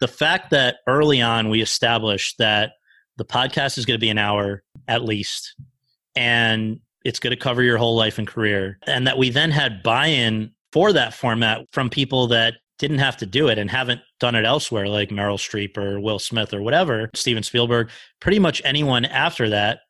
the fact that early on we established that the podcast is going to be an hour at least, and it's going to cover your whole life and career, and that we then had buy in for that format from people that didn't have to do it and haven't done it elsewhere, like Meryl Streep or Will Smith or whatever, Steven Spielberg, pretty much anyone after that.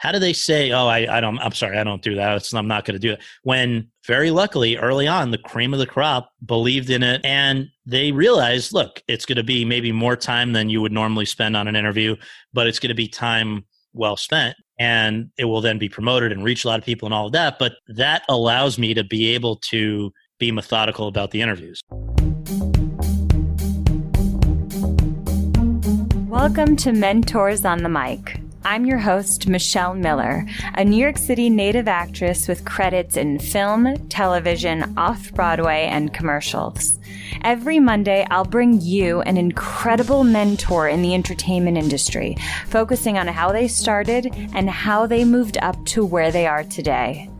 How do they say, oh, I, I don't, I'm sorry, I don't do that. It's, I'm not going to do it. When very luckily early on, the cream of the crop believed in it and they realized, look, it's going to be maybe more time than you would normally spend on an interview, but it's going to be time well spent and it will then be promoted and reach a lot of people and all of that. But that allows me to be able to be methodical about the interviews. Welcome to Mentors on the Mic. I'm your host, Michelle Miller, a New York City native actress with credits in film, television, off Broadway, and commercials. Every Monday, I'll bring you an incredible mentor in the entertainment industry, focusing on how they started and how they moved up to where they are today.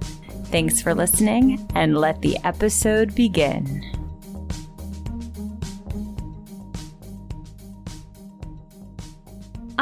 Thanks for listening, and let the episode begin.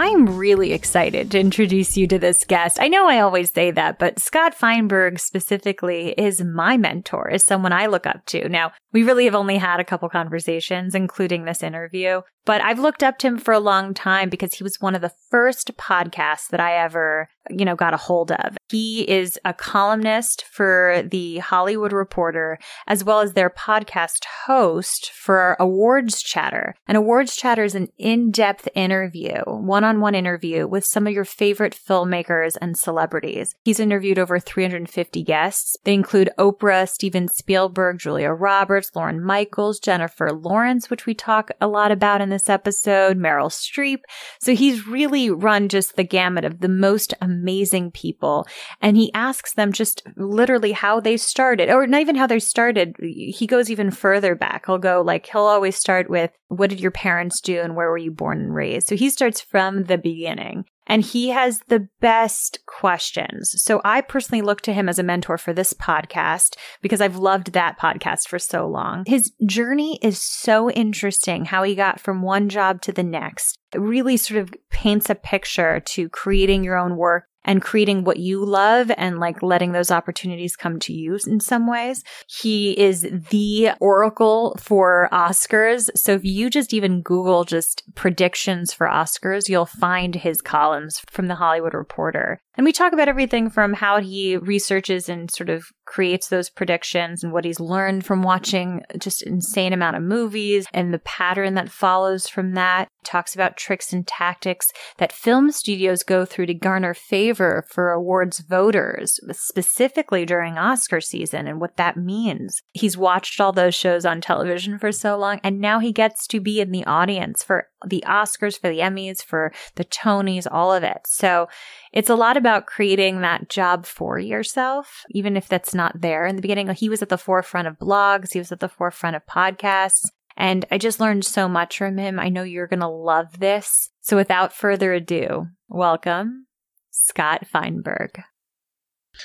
I'm really excited to introduce you to this guest. I know I always say that, but Scott Feinberg specifically is my mentor, is someone I look up to. Now, we really have only had a couple conversations, including this interview, but I've looked up to him for a long time because he was one of the first podcasts that I ever, you know, got a hold of. He is a columnist for the Hollywood Reporter, as well as their podcast host for Awards Chatter. And Awards Chatter is an in-depth interview, one-on-one interview with some of your favorite filmmakers and celebrities. He's interviewed over 350 guests. They include Oprah, Steven Spielberg, Julia Roberts, Lorne Michaels, Jennifer Lawrence, which we talk a lot about in this this episode, Meryl Streep. So he's really run just the gamut of the most amazing people. And he asks them just literally how they started, or not even how they started. He goes even further back. He'll go like, he'll always start with, what did your parents do and where were you born and raised? So he starts from the beginning and he has the best questions. So I personally look to him as a mentor for this podcast because I've loved that podcast for so long. His journey is so interesting how he got from one job to the next. It really sort of paints a picture to creating your own work and creating what you love and like letting those opportunities come to you in some ways. He is the oracle for Oscars. So if you just even Google just predictions for Oscars, you'll find his columns from the Hollywood Reporter. And we talk about everything from how he researches and sort of creates those predictions and what he's learned from watching just insane amount of movies and the pattern that follows from that. He talks about tricks and tactics that film studios go through to garner favor for awards voters, specifically during Oscar season and what that means. He's watched all those shows on television for so long and now he gets to be in the audience for the Oscars, for the Emmys, for the Tonys, all of it. So it's a lot about creating that job for yourself, even if that's not there in the beginning. He was at the forefront of blogs, he was at the forefront of podcasts. And I just learned so much from him. I know you're going to love this. So without further ado, welcome, Scott Feinberg.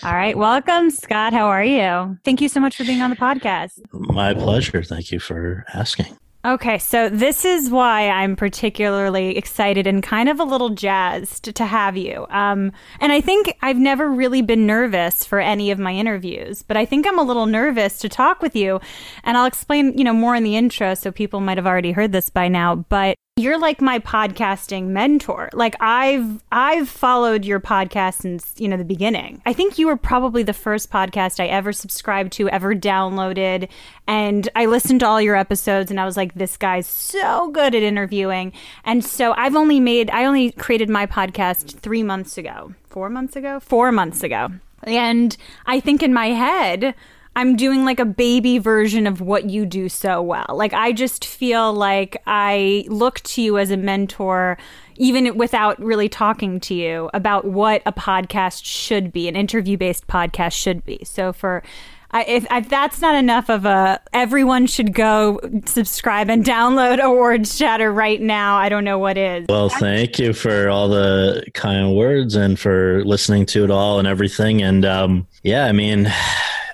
All right. Welcome, Scott. How are you? Thank you so much for being on the podcast. My pleasure. Thank you for asking. Okay, so this is why I'm particularly excited and kind of a little jazzed to have you. Um, and I think I've never really been nervous for any of my interviews, but I think I'm a little nervous to talk with you. And I'll explain, you know, more in the intro, so people might have already heard this by now. But you're like my podcasting mentor. Like I've I've followed your podcast since, you know, the beginning. I think you were probably the first podcast I ever subscribed to, ever downloaded, and I listened to all your episodes and I was like this guy's so good at interviewing. And so I've only made I only created my podcast 3 months ago. 4 months ago? 4 months ago. And I think in my head, I'm doing like a baby version of what you do so well. Like I just feel like I look to you as a mentor even without really talking to you about what a podcast should be, an interview based podcast should be. So for I, if, if, that's not enough of a, everyone should go subscribe and download Awards Chatter right now. I don't know what is. Well, thank you for all the kind words and for listening to it all and everything. And um, yeah, I mean,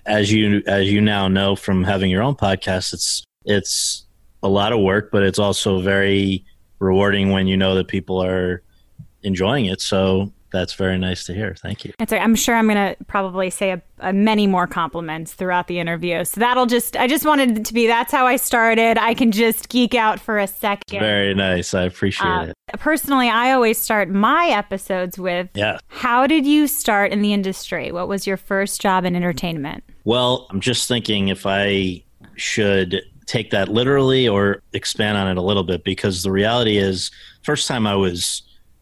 as you as you now know from having your own podcast, it's it's a lot of work, but it's also very rewarding when you know that people are enjoying it. So that's very nice to hear. Thank you. It's, I'm sure I'm going to probably say a, a many more compliments throughout the interview. So that'll just, I just wanted it to be, that's how I started. I can just geek out for a second. Very nice. I appreciate uh, it. Personally, I always start my episodes with, yeah. how did you start in the industry? What was your first job in entertainment? Well, I'm just thinking if I should take that literally or expand on it a little bit because the reality is first time I was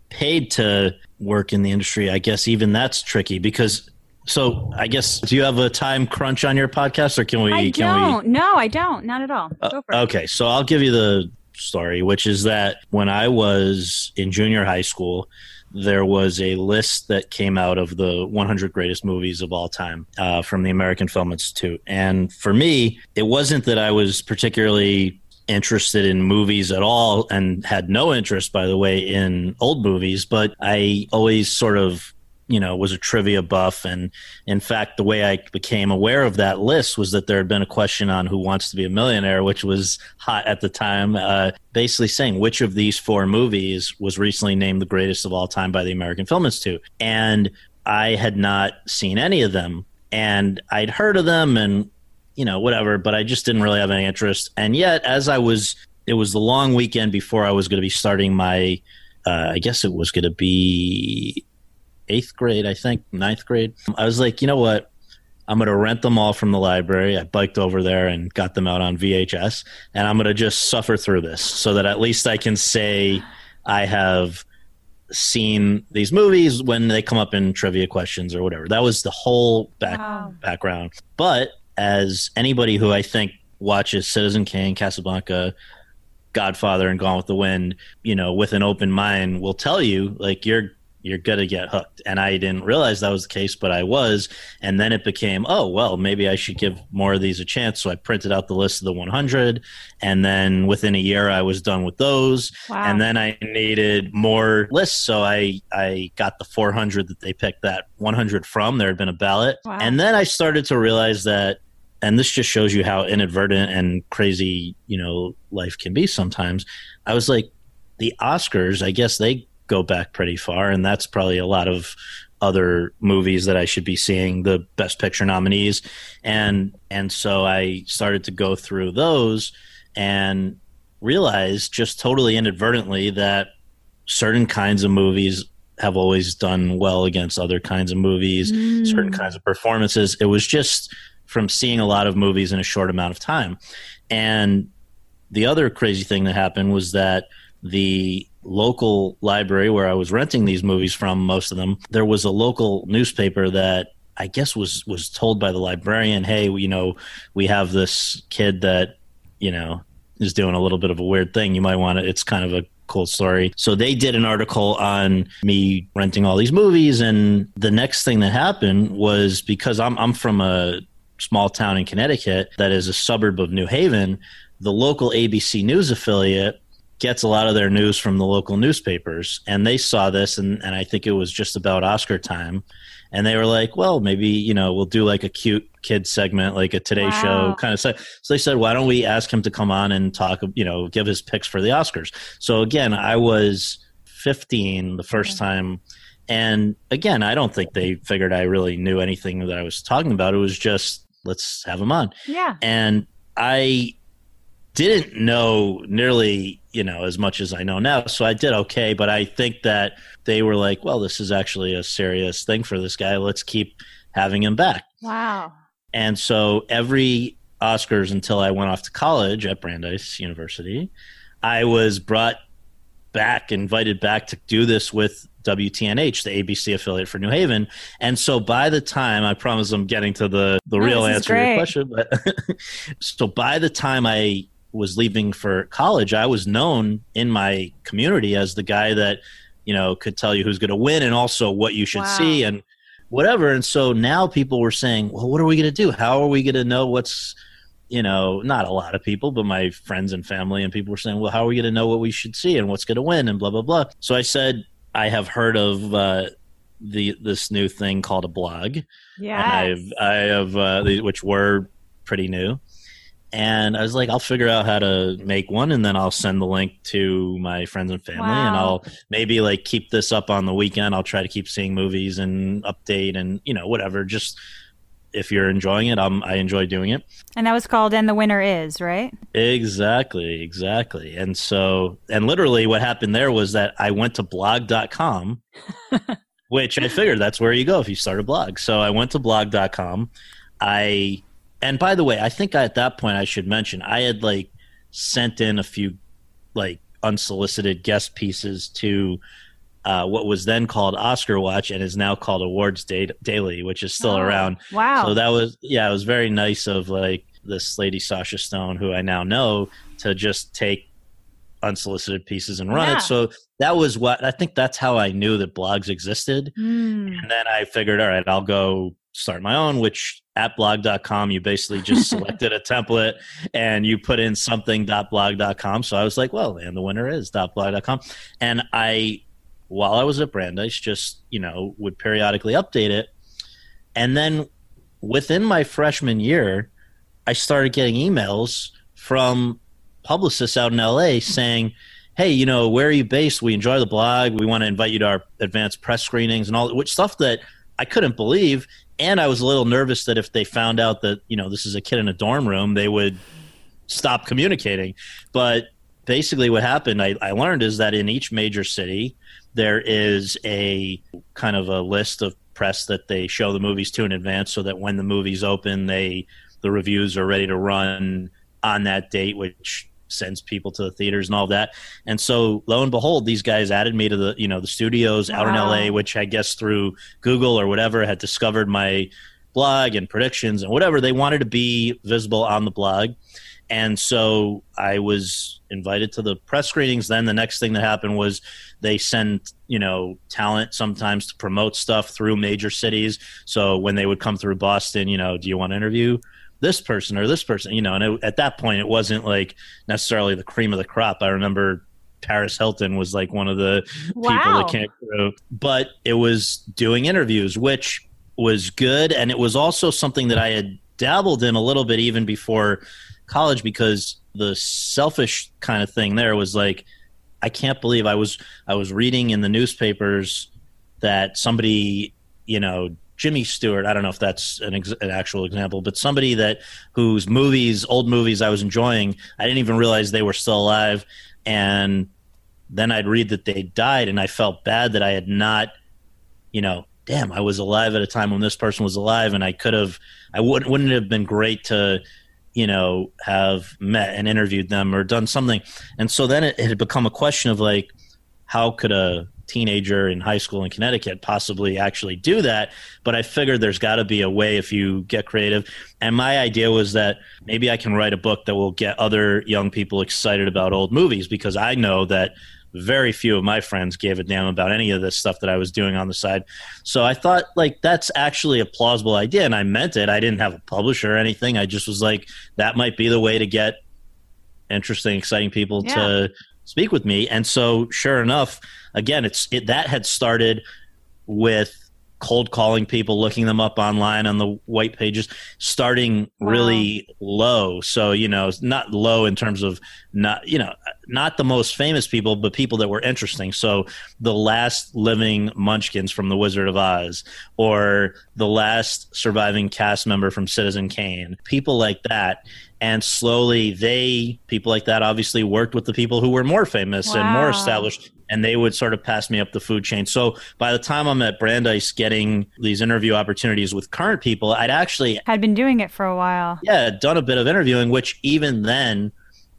paid to work in the industry, I guess even that's tricky because so I guess do you have a time crunch on your podcast or can we I don't. We... No, I don't. Not at all. Uh, okay, so I'll give you the story, which is that when I was in junior high school, there was a list that came out of the 100 greatest movies of all time uh, from the American Film Institute. And for me, it wasn't that I was particularly interested in movies at all and had no interest, by the way, in old movies, but I always sort of you know was a trivia buff. And in fact the way i became aware of that list was that there had been a question on who wants to be a millionaire which was hot at the time uh, basically saying which of these four movies was recently named the greatest of all time by the american film institute. And i had not seen any of them. And i'd heard of them and you know whatever but i just didn't really have any interest. And yet as i was it was the long weekend before i was going to be starting my uh, I guess it was going to be eighth grade, I think, ninth grade. I was like, you know what? I'm going to rent them all from the library. I biked over there and got them out on VHS, and I'm going to just suffer through this so that at least I can say I have seen these movies when they come up in trivia questions or whatever. That was the whole back, wow. background. But as anybody who I think watches Citizen Kane, Casablanca, Godfather, and Gone with the Wind, you know, with an open mind, will tell you like you're you're going to get hooked. And I didn't realize that was the case, but I was. And then it became, oh, well, maybe I should give more of these a chance. So I printed out the list of the 100. And then within a year, I was done with those. Wow. And then I needed more lists. So I, I got the 400 that they picked that 100 from. There had been a ballot. Wow. And then I started to realize that and this just shows you how inadvertent and crazy you know life can be sometimes i was like the oscars i guess they go back pretty far, and that's probably a lot of other movies that I should be seeing the best picture nominees and and so I started to go through those and realized just totally inadvertently that certain kinds of movies have always done well against other kinds of movies, mm. certain kinds of performances. It was just from seeing a lot of movies in a short amount of time. And the other crazy thing that happened was that the local library where I was renting these movies from, most of them, there was a local newspaper that I guess was was told by the librarian, "Hey, you know, we have this kid that you know is doing a little bit of a weird thing. You might want to. It's kind of a cool story." So they did an article on me renting all these movies, and the next thing that happened was because I'm I'm from a small town in Connecticut that is a suburb of New Haven. The local ABC News affiliate gets a lot of their news from the local newspapers and they saw this and, and i think it was just about oscar time and they were like well maybe you know we'll do like a cute kid segment like a today wow. show kind of so they said why don't we ask him to come on and talk you know give his picks for the oscars? So again i was 15 the first mm. time and again i don't think they figured i really knew anything that i was talking about. It was just let's have him on. Yeah. And i didn't know nearly you know as much as I know now. So I did okay, but I think that they were like, well, this is actually a serious thing for this guy. Let's keep having him back. Wow. And so every Oscars until I went off to college at Brandeis University, I was brought back, invited back to do this with WTNH, the ABC affiliate for New Haven. And so by the time I promise I'm getting to the the real answer to your question, but so by the time I was leaving for college, I was known in my community as the guy that, you know, could tell you who's going to win and also what you should wow. see and whatever. And so now people were saying, well, what are we going to do? How are we going to know what's, you know, not a lot of people, but my friends and family and people were saying, well, how are we going to know what we should see and what's going to win and blah, blah, blah. So I said, I have heard of, uh, the this new thing called a blog. Yeah, I've I have uh, which were pretty new, and I was like, I'll figure out how to make one, and then I'll send the link to my friends and family, wow. and I'll maybe like keep this up on the weekend. I'll try to keep seeing movies and update, and you know whatever. Just if you're enjoying it, I'm, I enjoy doing it. And that was called "And the Winner Is," right? Exactly, exactly. And so, and literally, what happened there was that I went to blog.com, which I figured that's where you go if you start a blog. So I went to blog.com. I and by the way, I think at that point I should mention I had like sent in a few like unsolicited guest pieces to uh, what was then called Oscar Watch and is now called Awards da- Daily, which is still oh, around. Wow! So that was yeah, it was very nice of like this lady Sasha Stone, who I now know, to just take unsolicited pieces and run yeah. it. So that was what I think that's how I knew that blogs existed. Mm. And then I figured, all right, I'll go start my own, which at blog.com, you basically just selected a template and you put in something.blog.com. So I was like, well, and the winner is .blog.com. And I, while I was at Brandeis, just, you know, would periodically update it. And then within my freshman year, I started getting emails from publicists out in LA saying, hey, you know, where are you based? We enjoy the blog. We want to invite you to our advanced press screenings and all, which stuff that I couldn't believe and I was a little nervous that if they found out that you know this is a kid in a dorm room, they would stop communicating. But basically, what happened, I, I learned, is that in each major city there is a kind of a list of press that they show the movies to in advance, so that when the movies open, they the reviews are ready to run on that date, which sends people to the theaters and all that. And so lo and behold, these guys added me to the you know the studios wow. out in LA, which I guess through Google or whatever had discovered my blog and predictions and whatever they wanted to be visible on the blog. And so I was invited to the press screenings. Then the next thing that happened was they send, you know, talent sometimes to promote stuff through major cities. So when they would come through Boston, you know, do you want to interview this person or this person, you know, and it, at that point it wasn't like necessarily the cream of the crop. I remember Paris Hilton was like one of the wow. people that came through, but it was doing interviews, which was good. And it was also something that I had dabbled in a little bit even before college because the selfish kind of thing there was like, I can't believe I was, I was reading in the newspapers that somebody, you know, Jimmy Stewart. I don't know if that's an, ex- an, actual example, but somebody that whose movies, old movies, I was enjoying. I didn't even realize they were still alive, and then I'd read that they died, and I felt bad that I had not, you know, damn, I was alive at a time when this person was alive, and I could have, I wouldn't, wouldn't it have been great to, you know, have met and interviewed them or done something, and so then it, it had become a question of like, how could a teenager in high school in Connecticut possibly actually do that. But I figured there's got to be a way if you get creative. And my idea was that maybe I can write a book that will get other young people excited about old movies because I know that very few of my friends gave a damn about any of this stuff that I was doing on the side. So I thought like that's actually a plausible idea and I meant it. I didn't have a publisher or anything. I just was like that might be the way to get interesting exciting people yeah. to speak with me. And so, sure enough, again, it's it, that had started with cold calling people, looking them up online on the white pages, starting wow. really low. So, you know, not low in terms of not, you know, not the most famous people, but people that were interesting. So, the last living munchkins from The Wizard of Oz, or the last surviving cast member from Citizen Kane, people like that and slowly they people like that obviously worked with the people who were more famous wow. and more established and they would sort of pass me up the food chain so by the time i'm at brandeis getting these interview opportunities with current people i'd actually had been doing it for a while yeah done a bit of interviewing which even then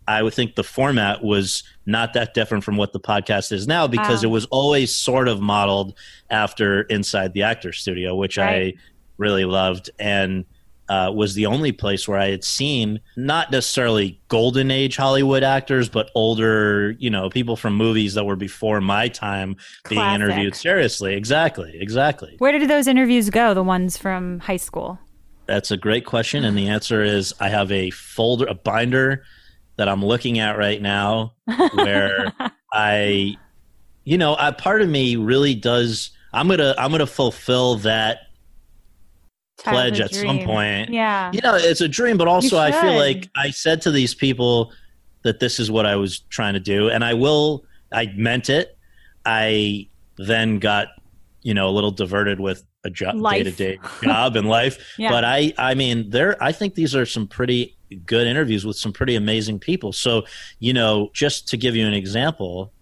i would think the format was not that different from what the podcast is now because wow. it was always sort of modeled after inside the actor studio which right. i really loved and uh, was the only place where I had seen not necessarily golden age Hollywood actors, but older, you know, people from movies that were before my time being Classic. interviewed seriously. Exactly, exactly. Where did those interviews go? The ones from high school? That's a great question, and the answer is I have a folder, a binder that I'm looking at right now, where I, you know, a part of me really does. I'm gonna I'm gonna fulfill that pledge at some point. Yeah. You know, it's a dream, but also I feel like I said to these people that this is what I was trying to do, and I will. I meant it. I then got, you know, a little diverted with a job, day to day job and life. Yeah. But I, I mean, there. I think these are some pretty good interviews with some pretty amazing people. So, you know, just to give you an example,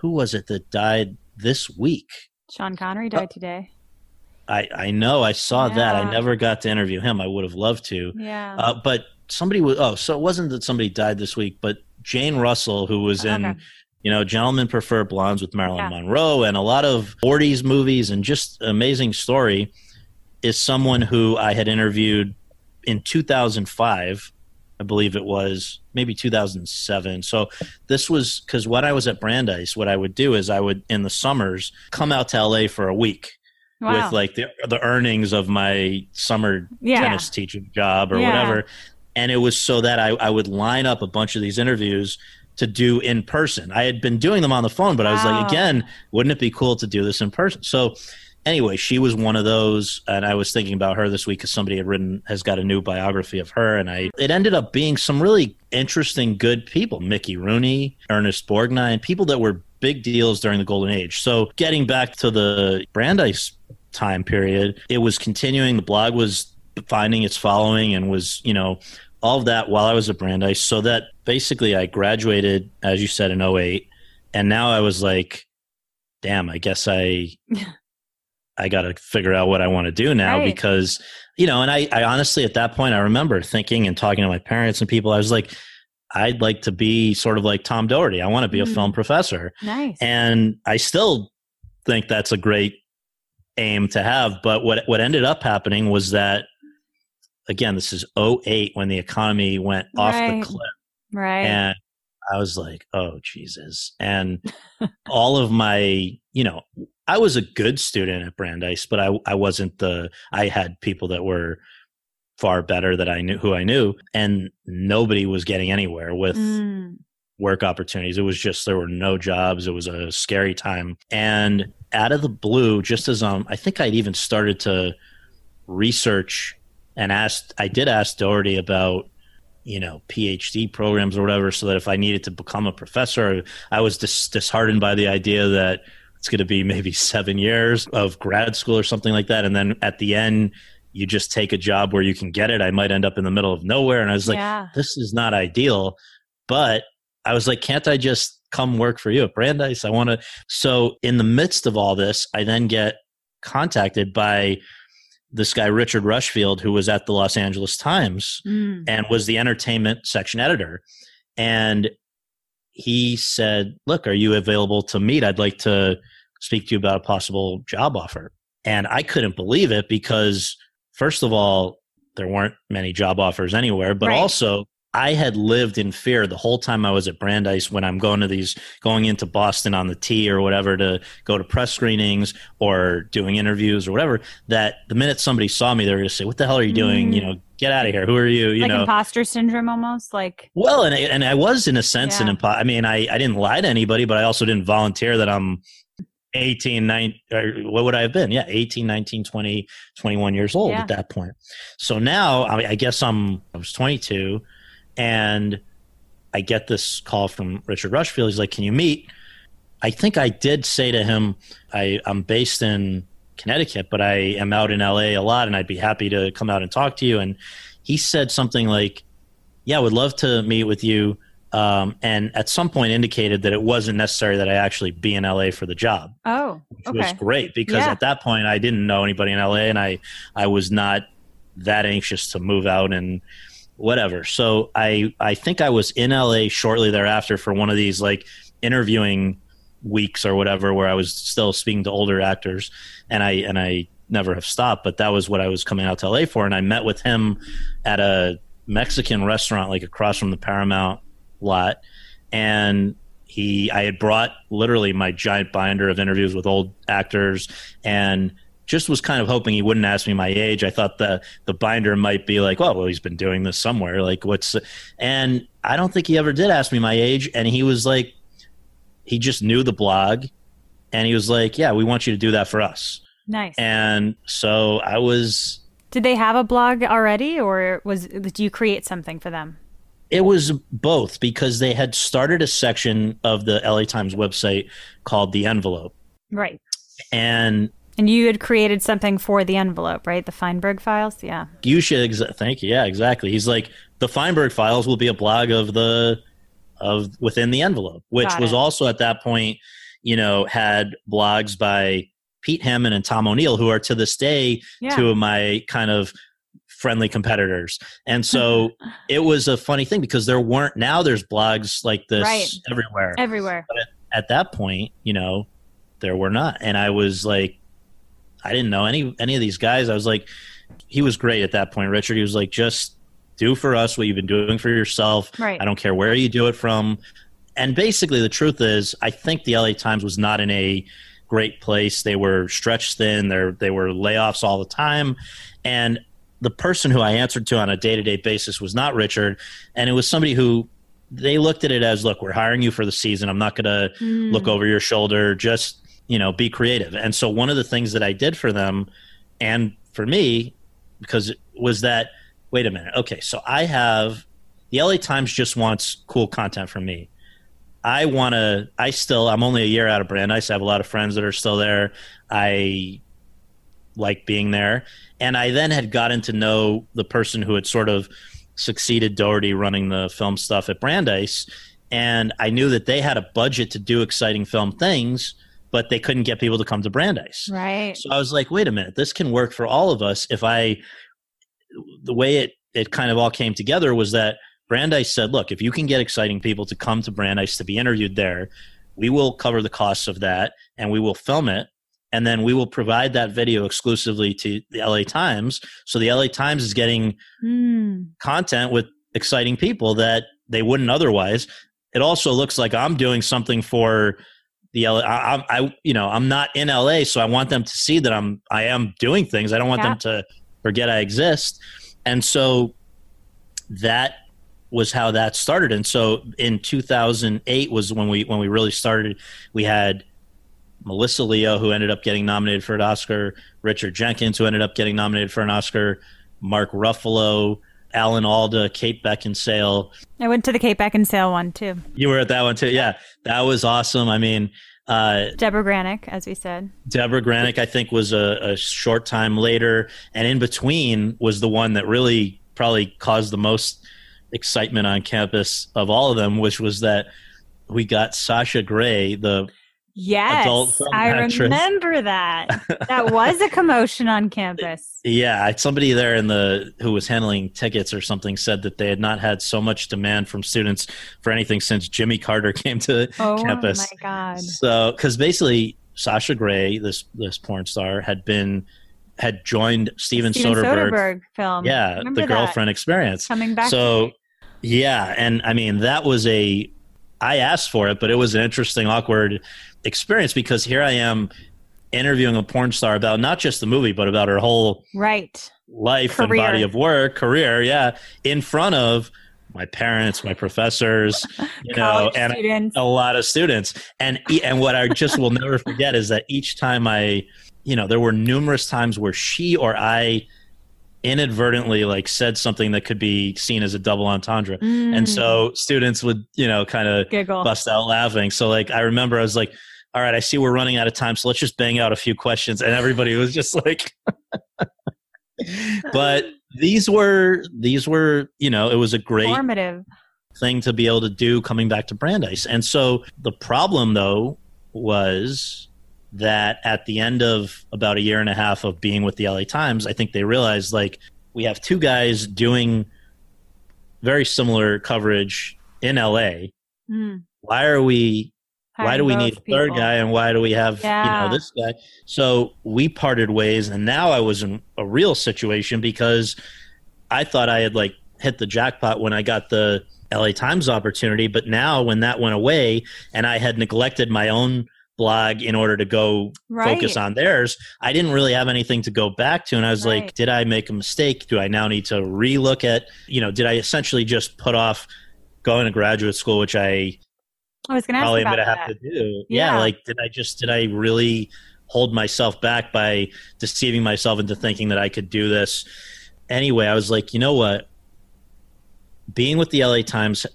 who was it that died this week? Sean Connery died uh, today. I, I know I saw that. I never got to interview him. I would have loved to. Yeah. Uh, but somebody was. Oh, so it wasn't that somebody died this week, but Jane Russell, who was in, Okay. you know, Gentlemen Prefer Blondes with Marilyn Yeah. Monroe and a lot of 40s movies and just amazing story, is someone who I had interviewed in 2005. I believe it was maybe 2007. So this was because when I was at Brandeis, what I would do is I would in the summers come out to LA for a week wow. with like the the earnings of my summer Yeah. tennis teaching job or Yeah. whatever. And it was so that I, I would line up a bunch of these interviews to do in person. I had been doing them on the phone, but I was like, again, wouldn't it be cool to do this in person? So anyway, she was one of those, and I was thinking about her this week because somebody had written has got a new biography of her, and I mm-hmm. it ended up being some really interesting, good people: Mickey Rooney, Ernest Borgnine, people that were big deals during the golden age. So getting back to the Brandeis time period, it was continuing. The blog was finding its following and was you know all of that while I was at Brandeis. So that basically I graduated, as you said, in 08. and now I was like, damn, I guess I I got to figure out what I want to do now Right. because you know, and I, I honestly at that point I remember thinking and talking to my parents and people, I was like, I'd like to be sort of like Tom Doherty. I want to be a Mm. film professor. nice. And I still think that's a great aim to have. But what what ended up happening was that again, this is 08 when the economy went off Right. the cliff. right. And I was like, oh, Jesus. And all of my, you know, I was a good student at Brandeis, but I, I wasn't the, I had people that were far better that I knew who I knew, and nobody was getting anywhere with Mm. work opportunities. It was just, there were no jobs. It was a scary time. And out of the blue, just as um, I think I'd even started to research and asked, I did ask Doherty about you know PhD programs or whatever, so that if I needed to become a professor, I was dis- disheartened by the idea that it's going to be maybe seven years of grad school or something like that, and then at the end you just take a job where you can get it. I might end up in the middle of nowhere, and I was like, yeah. this is not ideal, but I was like, can't I just come work for you at Brandeis? I want to. So in the midst of all this, I then get contacted by this guy Richard Rushfield, who was at the Los Angeles Times Mm. and was the entertainment section editor. And he said, Look, are you available to meet? I'd like to speak to you about a possible job offer. And I couldn't believe it because, first of all, there weren't many job offers anywhere, but Right. also I had lived in fear the whole time I was at Brandeis when I'm going to these, going into Boston on the T or whatever to go to press screenings or doing interviews or whatever, that the minute somebody saw me, they were going to say, What the hell are you doing? Mm. You know, get out of here. Who are you? You like know, imposter syndrome almost like well, and I- and I was in a sense an Yeah. impo- I mean, I I didn't lie to anybody, but I also didn't volunteer that I'm 18, 9, or what would I have been? Yeah, 18, 19, 20, 21 years old Yeah. at that point. So now I, I guess I'm I was 22, and I get this call from Richard Rushfield. He's like, "Can you meet?" I think I did say to him, I, I'm based in Connecticut, but I am out in LA a lot and I'd be happy to come out and talk to you. And he said something like, Yeah, I would love to meet with you. Um, and at some point indicated that it wasn't necessary that I actually be in LA for the job, oh which was great because Yeah. at that point I didn't know anybody in LA and I, I was not that anxious to move out and whatever. So I, I think I was in LA shortly thereafter for one of these like interviewing weeks or whatever where I was still speaking to older actors. And I and I never have stopped but that was what I was coming out to LA for. And I met with him at a Mexican restaurant like across from the Paramount lot. And he I had brought literally my giant binder of interviews with old actors. And just was kind of hoping he wouldn't ask me my age. I thought the the binder might be like, oh, well, he's been doing this somewhere. Like, what's? And I don't think he ever did ask me my age. And he was like, he just knew the blog, and he was like, yeah, we want you to do that for us. nice And so I was Did they have a blog already, or was do you create something for them? It was both because they had started a section of the LA Times website called The Envelope. Right. And and you had created something for the envelope, right? The Feinberg files? Yeah. You should exa- thank you. Yeah, exactly. He's like the Feinberg files will be a blog of the of within the envelope, which was also at that point, you know, had blogs by Pete Hammond and Tom O'Neil, who are to this day Yeah. two of my kind of friendly competitors. And so it was a funny thing because there weren't now there's blogs like this Right. everywhere. Everywhere. At that point, you know, there were not. And I was like I didn't know any any of these guys. I was like he was great at that point, Richard. He was like just do for us what you've been doing for yourself. Right. I don't care where you do it from. And basically, the truth is, I think the LA Times was not in a great place. They were stretched thin. There, they were layoffs all the time, and the person who I answered to on a day to day basis was not Richard, and it was somebody who they looked at it as, look, we're hiring you for the season. I'm not going to Hmm. look over your shoulder. Just you know, be creative. And so one of the things that I did for them, and for me, because it was that wait a minute. Okay, so I have the LA Times just wants cool content from me. I want to. I still. I'm only a year out of Brandeis. I have a lot of friends that are still there. I like being there, and I then had gotten to know the person who had sort of succeeded Doherty running the film stuff at Brandeis, and I knew that they had a budget to do exciting film things, but they couldn't get people to come to Brandeis. Right. So I was like, wait a minute, this can work for all of us if I the way it it kind of all came together was that Brandeis said, look, if you can get exciting people to come to Brandeis to be interviewed there, we will cover the costs of that and we will film it and then we will provide that video exclusively to the LA Times. So the LA Times is getting Hmm. content with exciting people that they wouldn't otherwise. It also looks like I'm doing something for the LA. I, I, I you know, I'm not in LA, so I want them to see that I'm, I am doing things. I don't want Yeah. them to forget I exist. And so that was how that started. And so in 2008 was when we when we really started. We had Melissa Leo, who ended up getting nominated for an Oscar, Richard Jenkins, who ended up getting nominated for an Oscar, Mark Ruffalo, Alan Alda, Kate Beckinsale. I went to the Kate Beckinsale one too. You were at that one too. Yeah, that was awesome. I mean, uh, Debra Granik, as we said. Debra Granik, I think, was a, a short time later, and in between was the one that really probably caused the most excitement on campus of all of them, which was that we got Sasha Grey, the Yes, I remember that. that was a commotion on campus. yeah, somebody there in the who was handling tickets or something said that they had not had so much demand from students for anything since Jimmy Carter came to Oh campus. Oh my god! So, because basically Sasha Grey, this this porn star, had been had joined Steven, Steven Soderbergh. Soderbergh film. Yeah, Remember the that? girlfriend experience. coming back. So, yeah, and I mean that was a I asked for it, but it was an interesting, awkward experience because here I am interviewing a porn star about not just the movie, but about her whole right. life and body of work, career, yeah, in front of my parents, my professors, you know, and students. a lot of students. And and what I just will never forget is that each time I, you know, there were numerous times where she or I inadvertently like said something that could be seen as a double entendre. And Mm, so students would, you know, kind of bust out laughing. So like I remember I was like, all right, I see we're running out of time, so let's just bang out a few questions. And everybody was just like But these were these were, you know, it was a great Formative. thing to be able to do coming back to Brandeis. And so the problem though was that at the end of about a year and a half of being with the LA Times, I think they realized like we have two guys doing very similar coverage in LA. Mm. Why are we why do we need a third people. guy and why do we have you know this guy so we parted ways and now i was in a real situation because i thought i had like hit the jackpot when i got the la times opportunity but now when that went away and i had neglected my own blog in order to go Right. focus on theirs i didn't really have anything to go back to and i was Right. like did i make a mistake do i now need to relook at you know did i essentially just put off going to graduate school which i I was going to ask probably about I'm gonna that. have to do. Yeah. Yeah. like did I just did I really hold myself back by deceiving myself into thinking that I could do this. Anyway, I was like, you know what? Being with the LA Times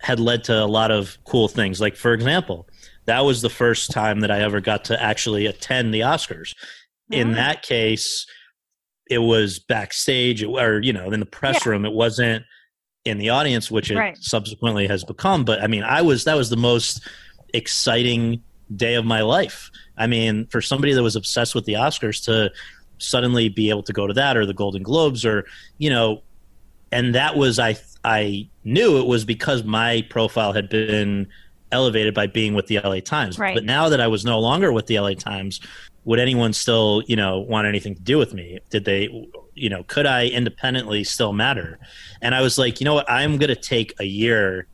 had led to a lot of cool things. Like, for example, that was the first time that I ever got to actually attend the Oscars. In Oh. that case, it was backstage or, you know, in the press Yeah. room. It wasn't in the audience, which it Right. subsequently has become. But I mean, I was, that was the most exciting day of my life. I mean, for somebody that was obsessed with the Oscars to suddenly be able to go to that or the Golden Globes or, you know, and that was, I, I knew it was because my profile had been elevated by being with the LA Times. Right. But now that I was no longer with the LA Times, would anyone still, you know, want anything to do with me? Did they, you know, could I independently still matter? And I was like, you know what? I'm going to take a year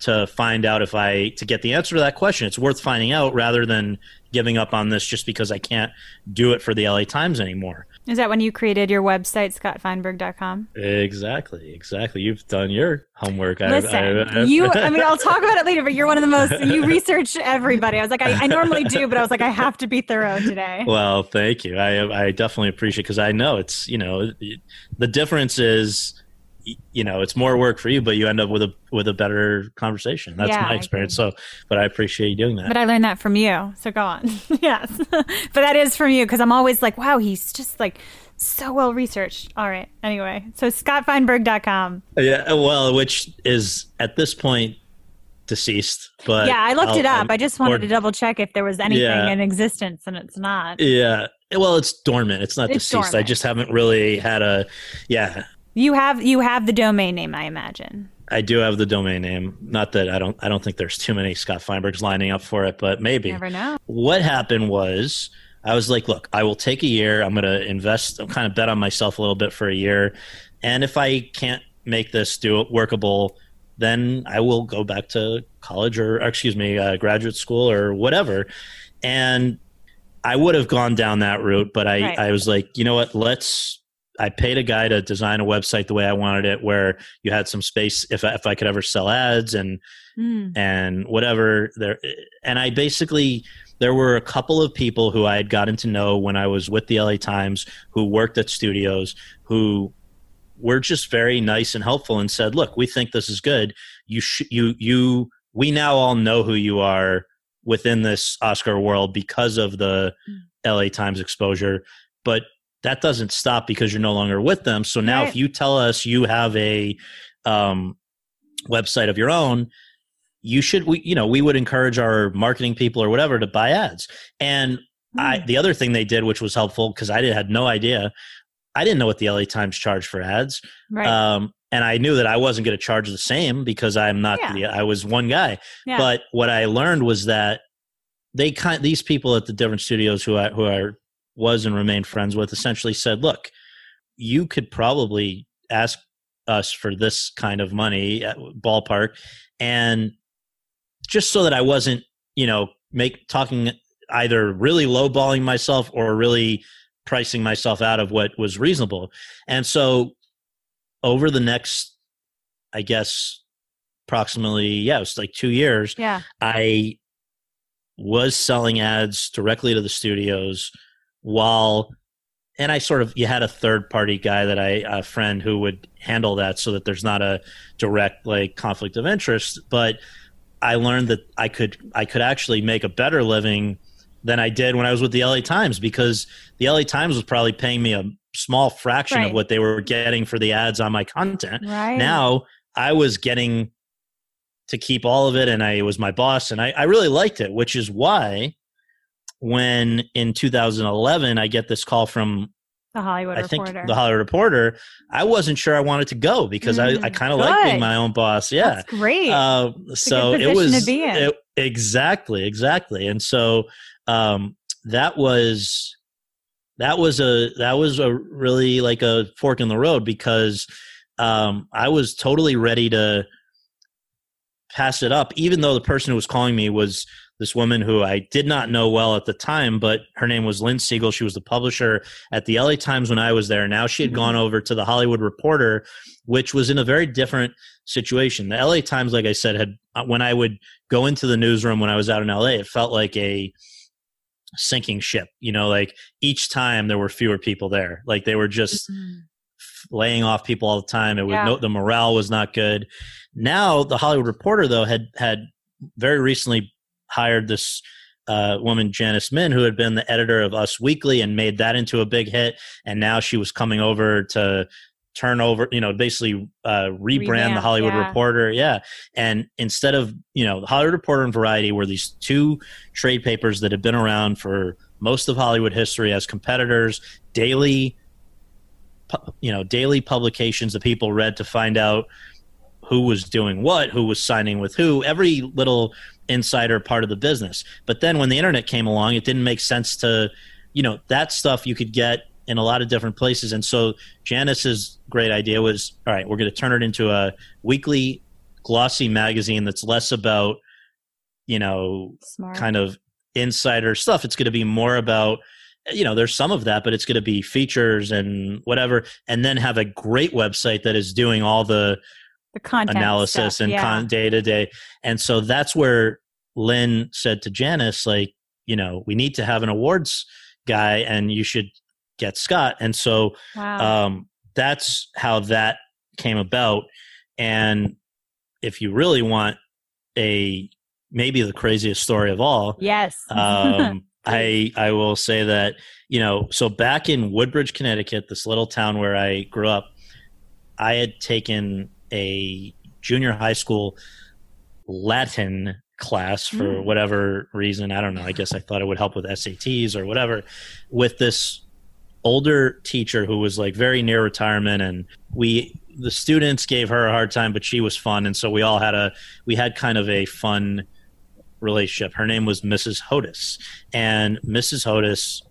to find out if I to get the answer to that question. It's worth finding out rather than giving up on this just because I can't do it for the LA Times anymore. Is that when you created your website, scottfeinberg.com? Exactly, exactly. You've done your homework. I- Listen, I- I- you, I mean, I'll talk about it later, but you're one of the most, you research everybody. I was like, I, I normally do, but I was like, I have to be thorough today. Well, thank you. I I definitely appreciate because I know it's you know the difference is you know it's more work for you, but you end up with a with a better conversation. That's Yeah, my experience. So, but I appreciate you doing that. But I learned that from you. So go on. yes. but that is from you because I'm always like, wow, he's just like so well researched. All right. Anyway, so scottfeinberg.com. yeah, well, which is at this point deceased. But yeah, I looked I'll- it up. I'm- I just wanted or- to double check if there was anything Yeah. in existence, and it's not. Yeah. Well, it's dormant. It's not It's deceased. I just haven't really had a. Yeah, You have you have the domain name, I imagine. I do have the domain name. Not that I don't. I don't think there's too many Scott Feinbergs lining up for it, but maybe. Never know. what happened was I was like, look, I will take a year. I'm going to invest, I'm kind of bet on myself a little bit for a year. And if I can't make this do workable, then I will go back to college or, or excuse me, uh, graduate school or whatever. And I would have gone down that route, but I, Right. I was like, you know what, let's, I paid a guy to design a website the way I wanted it, where you had some space if I, if I could ever sell ads and Mm. and whatever there and i basically there were a couple of people who i had gotten to know when i was with the la times who worked at studios who were just very nice and helpful and said look we think this is good you sh- you you we now all know who you are within this oscar world because of the la times exposure but that doesn't stop because you're no longer with them so now Right. if you tell us you have a um, website of your own you should we you know we would encourage our marketing people or whatever to buy ads and i Mm. the other thing they did which was helpful because i did, had no idea i didn't know what the la times charged for ads Right. um, and i knew that i wasn't going to charge the same because i'm not Yeah. the i was one guy yeah. but what i learned was that they kind these people at the different studios who i who i was and remained friends with essentially said look you could probably ask us for this kind of money at ballpark and just so that i wasn't you know make talking either really lowballing myself or really pricing myself out of what was reasonable and so over the next i guess approximately yeah it was like two years yeah. I was selling ads directly to the studios while and I sort of you had a third party guy that I a friend who would handle that so that there's not a direct like conflict of interest but I learned that I could I could actually make a better living than I did when I was with the LA Times because the LA Times was probably paying me a small fraction Right. of what they were getting for the ads on my content Right. now I was getting to keep all of it and I was my boss and I, I really liked it, which is why when in 2011 I get this call from the Hollywood I think Reporter. the Hollywood Reporter, I wasn't sure I wanted to go because I, I Mm, kind of like being my own boss. Yeah. That's great. Uh, so it was it- exactly, exactly. And so um, that was that was a that was a really like a fork in the road because um, I was totally ready to pass it up, even though the person who was calling me was this woman who I did not know well at the time, but her name was Lynne Segall. She was the publisher at the LA Times when I was there. Now she had Mhm. gone over to the Hollywood Reporter, which was in a very different situation. The LA Times, like I said, had uh, when I would go into the newsroom when I was out in LA, it felt like a sinking ship. You know, like each time there were fewer people there. Like they were just Mhm. laying off people all the time. It was Yeah. no, the morale was not good. Now the Hollywood Reporter though had had very recently hired this uh, woman Janice Min, who had been the editor of Us Weekly and made that into a big hit, and now she was coming over to turn over, you know, basically uh, rebrand the Hollywood yeah. Reporter. Yeah, and instead of you know the Hollywood Reporter and Variety were these two trade papers that had been around for most of Hollywood history as competitors, daily pu- you know daily publications that people read to find out who was doing what who was signing with who every little insider part of the business but then when the internet came along it didn't make sense to you know that stuff you could get in a lot of different places and so janice's great idea was all right we're going to turn it into a weekly glossy magazine that's less about you know Smart. kind of insider stuff. It's going to be more about, you know, there's some of that, but it's going to be features and whatever, and then have a great website that is doing all the the content analysis stuff, and yeah. con day to day. And so that's where Lynne said to Janice, like, you know, we need to have an awards guy, and you should get Scott. And so wow. um, that's how that came about. And if you really want a maybe the craziest story of all, yes. um, I I will say that you know so back in Woodbridge, Connecticut, this little town where I grew up, I had taken a junior high school Latin class for Mm. whatever reason. I don't know. I guess I thought it would help with SATs or whatever. With this older teacher who was like very near retirement, and we the students gave her a hard time, but she was fun, and so we all had a we had kind of a fun relationship. Her name was Mrs. Hodis, and Mrs. Hodis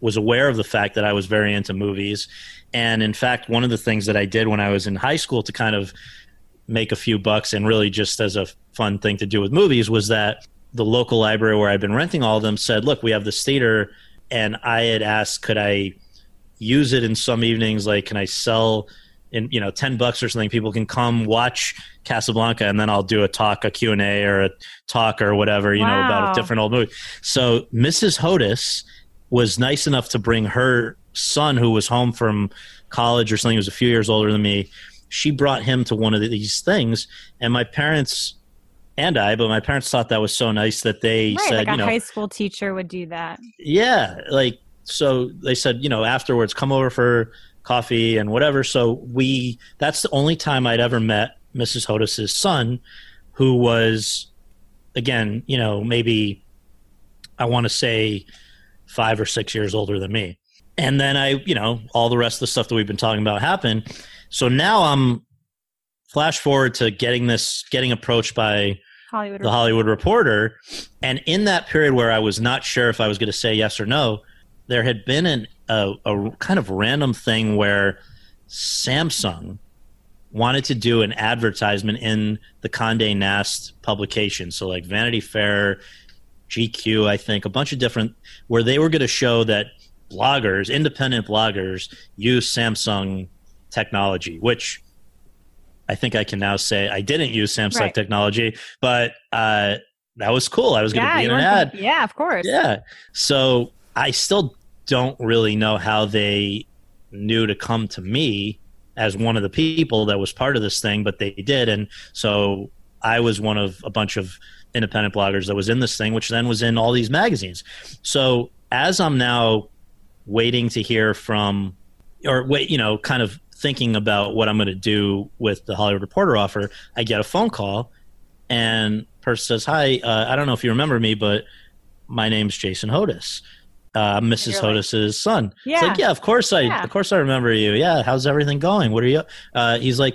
was aware of the fact that I was very into movies. And in fact, one of the things that I did when I was in high school to kind of make a few bucks and really just as a fun thing to do with movies was that the local library where I'd been renting all of them said, "Look, we have this theater," and I had asked, "Could I use it in some evenings? Like, can I sell?" in you know 10 bucks or something people can come watch casablanca and then i'll do a talk a q&a or a talk or whatever you know about a different old movie so mrs hodis was nice enough to bring her son who was home from college or something who was a few years older than me she brought him to one of these things and my parents and i but my parents thought that was so nice that they right, said like a you know high school teacher would do that. yeah like so they said you know afterwards come over for coffee and whatever so we that's the only time i'd ever met mrs hodis's son who was again you know maybe i want to say five or six years older than me and then i you know all the rest of the stuff that we've been talking about happened so now i'm flash forward to getting this getting approached by Hollywood. the Hollywood Reporter. And in that period where I was not sure if I was going to say yes or no, there had been an, a, a kind of random thing where Samsung wanted to do an advertisement in the Conde Nast publication. So, like Vanity Fair, GQ, I think, a bunch of different, where they were going to show that bloggers, independent bloggers, use Samsung technology, which I think I can now say I didn't use Samsung Right. technology, but uh, that was cool. I was going to yeah, be in an ad. yeah, of course. Yeah. So I still don't really know how they knew to come to me as one of the people that was part of this thing, but they did. And so I was one of a bunch of independent bloggers that was in this thing, which then was in all these magazines. So as I'm now waiting to hear from, or wait, you know, kind of thinking about what I'm going to do with the Hollywood Reporter offer, I get a phone call and person says, "Hi, uh, I don't know if you remember me, but my name's Jason Hodis, uh, Mrs. Like- Hodis's son." It's Yeah. like, "Yeah, of course I, Yeah. of course I remember you. Yeah, how's everything going? What are you?" Uh, he's like,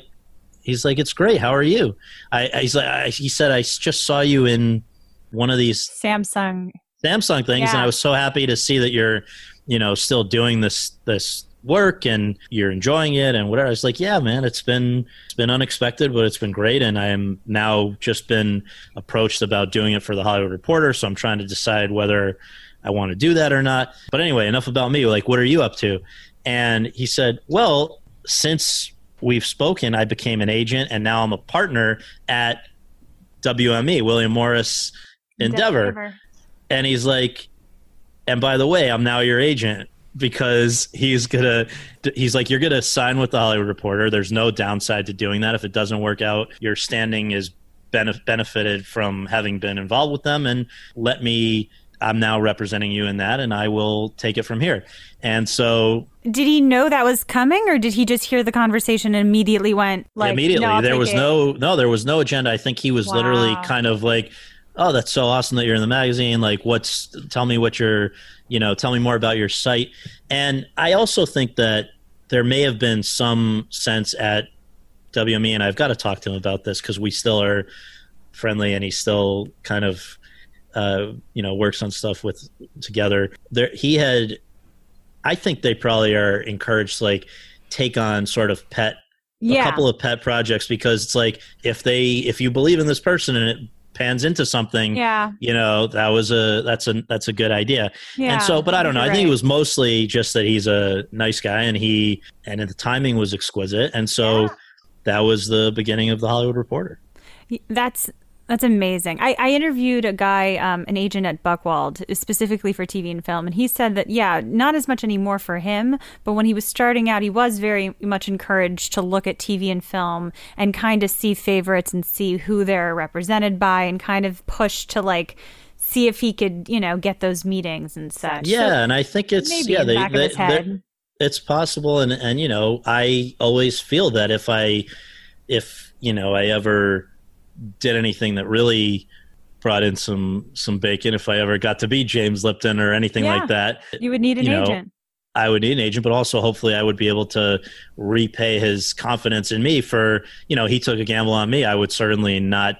"He's like, it's great. How are you?" I, I he's like, I, he said, "I just saw you in one of these Samsung. Samsung things, and I was so happy to see that you're, you know, still doing this this work and you're enjoying it and whatever. I was like, yeah, man, it's been it's been unexpected, but it's been great, and I am now just been approached about doing it for the Hollywood Reporter, so I'm trying to decide whether I want to do that or not. But anyway, enough about me. Like, what are you up to? And he said, well, since we've spoken, I became an agent, and now I'm a partner at WME, William Morris Endeavor and he's like and by the way, I'm now your agent because he's gonna he's like you're gonna sign with the hollywood reporter. There's no downside to doing that. If it doesn't work out your standing is benef- benefited from having been involved with them and let me i'm now representing you in that and i will take it from here. And so Did he know that was coming, or did he just hear the conversation and immediately went like immediately. "No, there was it"? no no there was no agenda. I think he was literally kind of like oh that's so awesome that you're in the magazine. Like what's tell me what your you know tell me more about your site. And i also think that there may have been some sense at wme and i've got to talk to him about this because we still are friendly and he still kind of uh, you know works on stuff with together. There he had i think they probably are encouraged to like take on sort of pet Yeah. a couple of pet projects because it's like if they if you believe in this person and it pans into something yeah. you know that was a that's a that's a good idea Yeah. and so but i don't know i think it was mostly just that he's a nice guy and he and the timing was exquisite and so Yeah. that was the beginning of the hollywood reporter That's that's amazing. I, I interviewed a guy, um, an agent at Buchwald, specifically for TV and film, and he said that yeah, not as much anymore for him, but when he was starting out, he was very much encouraged to look at TV and film and kind of see favorites and see who they're represented by, and kind of push to like see if he could, you know, get those meetings and such. yeah So and i think it's yeah they, back they, of his they're- head. it's possible and and you know i always feel that if i if you know i ever did anything that really brought in some some bacon if i ever got to be james lipton or anything Yeah. like that You would need an you know, agent. i would need an agent but also hopefully i would be able to repay his confidence in me for you know he took a gamble on me i would certainly not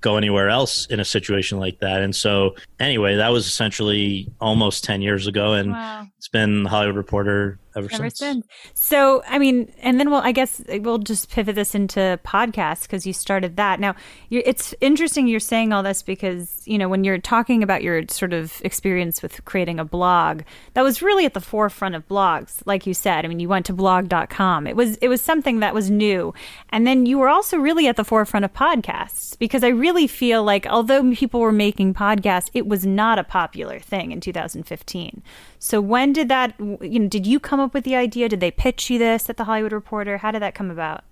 go anywhere else in a situation like that and so anyway that was essentially almost 10 years ago and Wow. it's been the hollywood reporter ever, ever since. since. So, I mean, and then we'll, I guess we'll just pivot this into podcasts because you started that. Now, you're, it's interesting you're saying all this because, you know, when you're talking about your sort of experience with creating a blog, that was really at the forefront of blogs. Like you said, I mean, you went to blog.com. It was, it was something that was new. And then you were also really at the forefront of podcasts because I really feel like although people were making podcasts, it was not a popular thing in 2015. So when did that, you know, did you come up with the idea? Did they pitch you this at the Hollywood Reporter? How did that come about?